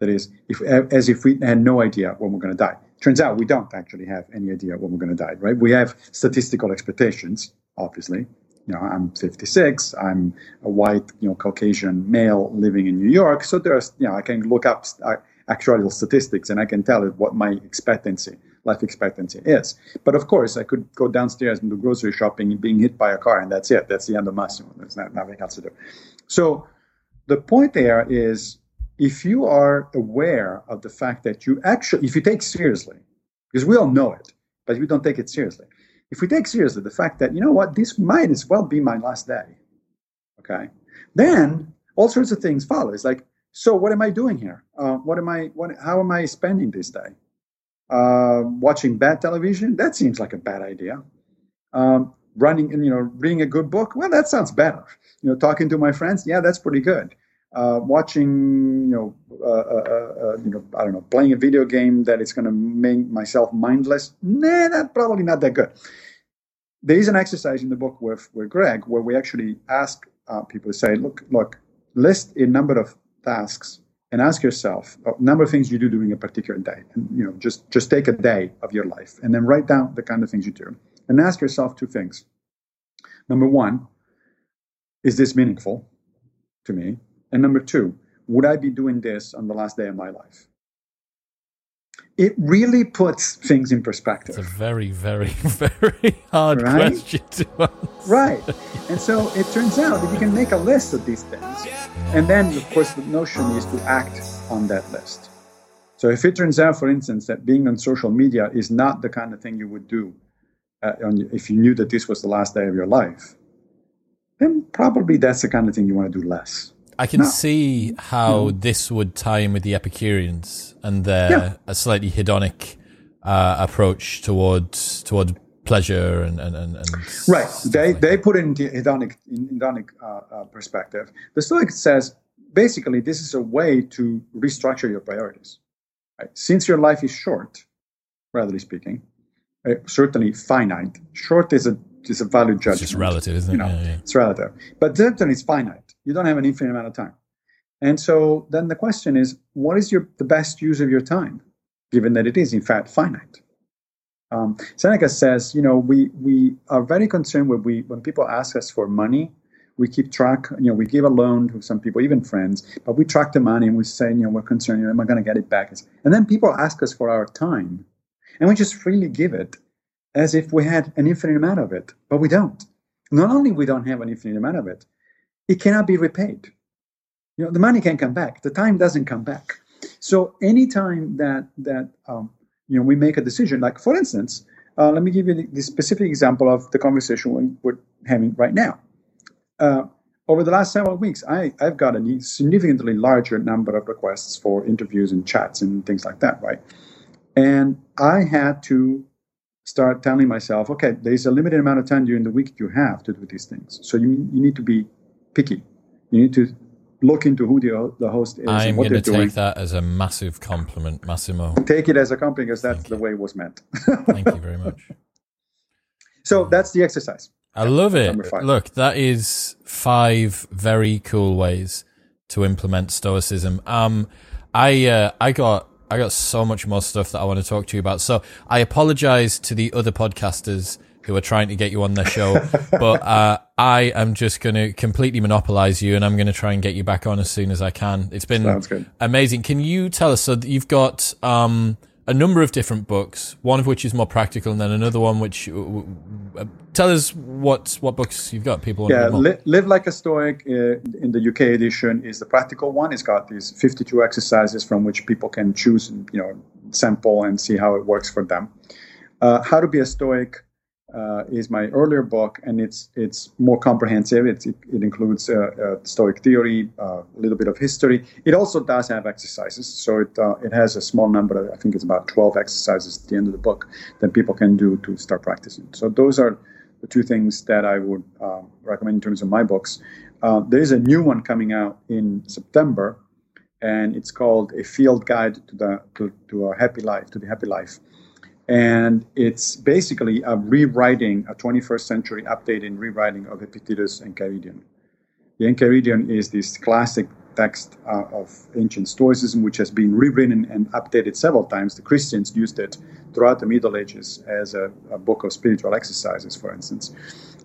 That is, if as if we had no idea when we're going to die. Turns out we don't actually have any idea when we're going to die, right? We have statistical expectations, obviously. You know, I'm 56. I'm a white, you know, Caucasian male living in New York. So there's, you know, I can look up uh, actuarial statistics and I can tell it what my expectancy life expectancy is. But of course, I could go downstairs and do grocery shopping and being hit by a car, and that's it. That's the end of Massimo. There's not, nothing else to do. So the point there is if you are aware of the fact that you actually, if you take seriously, because we all know it, but we don't take it seriously. If we take seriously the fact that, you know what, this might as well be my last day, okay, then all sorts of things follow. It's like, so what am I doing here? Uh, what am I, what, how am I spending this day? Uh, watching bad television, that seems like a bad idea. Um, running, and you know, reading a good book, well, that sounds better. You know, talking to my friends, yeah, that's pretty good. Uh, watching, you know, uh, uh, uh, you know, I don't know, playing a video game that is going to make myself mindless. Nah, that's probably not that good. There is an exercise in the book with with Greg where we actually ask uh, people to say, look, look, list a number of tasks and ask yourself a number of things you do during a particular day, and you know, just just take a day of your life and then write down the kind of things you do, and ask yourself two things. Number one, is this meaningful to me? And number two, would I be doing this on the last day of my life? It really puts things in perspective. It's a very, very, very hard right? question to answer. Right. And so it turns out that you can make a list of these things. And then, of course, the notion is to act on that list. So if it turns out, for instance, that being on social media is not the kind of thing you would do uh, if you knew that this was the last day of your life, then probably that's the kind of thing you want to do less. I can no. see how mm. this would tie in with the Epicureans and their yeah. a slightly hedonic uh, approach towards toward pleasure and and, and, and right. They like they that. put it into hedonic in hedonic uh, uh, perspective. The Stoic says basically this is a way to restructure your priorities. Right? Since your life is short, relatively speaking, uh, certainly finite. Short is a is a value judgment. It's just relative, isn't it? You know, yeah, yeah. It's relative, but certainly it's finite. You don't have an infinite amount of time. And so then the question is, what is your the best use of your time, given that it is in fact finite? Um, Seneca says, you know, we we are very concerned when we when people ask us for money, we keep track. You know, we give a loan to some people, even friends, but we track the money and we say, you know, we're concerned. You know, am I going to get it back? And then people ask us for our time, and we just freely give it, as if we had an infinite amount of it, but we don't. Not only we don't have an infinite amount of it, it cannot be repaid. You know, the money can't come back. The time doesn't come back. So anytime that that um, you know we make a decision, like for instance, uh, let me give you the, the, specific example of the conversation we're having right now. Uh, over the last several weeks, I, I've got a significantly larger number of requests for interviews and chats and things like that, right? And I had to start telling myself, okay, there's a limited amount of time during the week you have to do these things. So you, you need to be picky. You need to look into who the, the host is I'm and what they're doing. take that as a massive compliment, Massimo. Take it as a compliment because that's the way it was meant. Thank you very much. So that's the exercise. I love it. Look, that is five very cool ways to implement stoicism. Um, I uh, I got I got so much more stuff that I want to talk to you about. So I apologize to the other podcasters who are trying to get you on their show. but uh, I am just going to completely monopolize you, and I'm going to try and get you back on as soon as I can. It's been amazing. Can you tell us? So you've got um, a number of different books, one of which is more practical, and then another one which. Uh, uh tell us what what books you've got. People, yeah, li- live like a Stoic uh, in the UK edition is the practical one. It's got these 52 exercises from which people can choose, you know, sample and see how it works for them. Uh, how to be a Stoic uh, is my earlier book, and it's it's more comprehensive. It's, it, it includes uh, uh, Stoic theory, uh, a little bit of history. It also does have exercises, so it uh, it has a small number. I think it's about twelve exercises at the end of the book that people can do to start practicing. So those are the two things that I would um, recommend in terms of my books. Uh, there is a new one coming out in September, and it's called a field guide to the to, to a happy life to the happy life and it's basically a rewriting, a 21st century update and rewriting of Epictetus Enchiridion. The Enchiridion is this classic text uh, of ancient Stoicism, which has been rewritten and updated several times. The Christians used it throughout the Middle Ages as a, a book of spiritual exercises, for instance.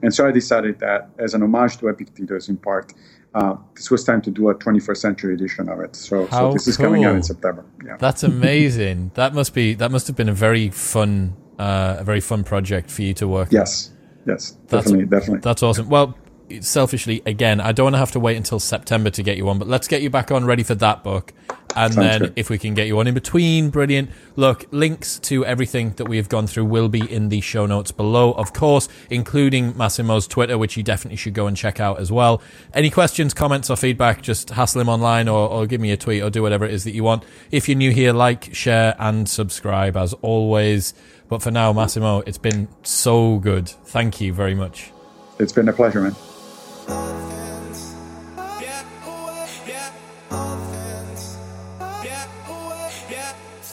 And so I decided that as an homage to Epictetus, in part, uh, this was time to do a 21st century edition of it. So, so this is coming out in September. Yeah. That's amazing. that must be that must have been a very fun uh, a very fun project for you to work. Yes. On. Yes. Yes. Definitely. Definitely. That's awesome. Well, selfishly, again, I don't want to have to wait until September to get you on, but let's get you back on ready for that book. And Sounds then good. if we can get you on in between, brilliant. Look, links to everything that we have gone through will be in the show notes below, of course, including Massimo's Twitter, which you definitely should go and check out as well. Any questions, comments, or feedback, just hassle him online or, or give me a tweet or do whatever it is that you want. If you're new here, like, share, and subscribe as always. But for now, Massimo, it's been so good. Thank you very much. It's been a pleasure, man.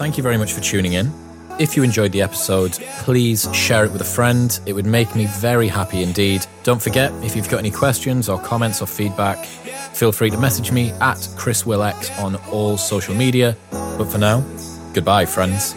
Thank you very much for tuning in. If you enjoyed the episode, please share it with a friend. It would make me very happy indeed. Don't forget, if you've got any questions or comments or feedback, feel free to message me at Chris Will X on all social media. But for now, goodbye, friends.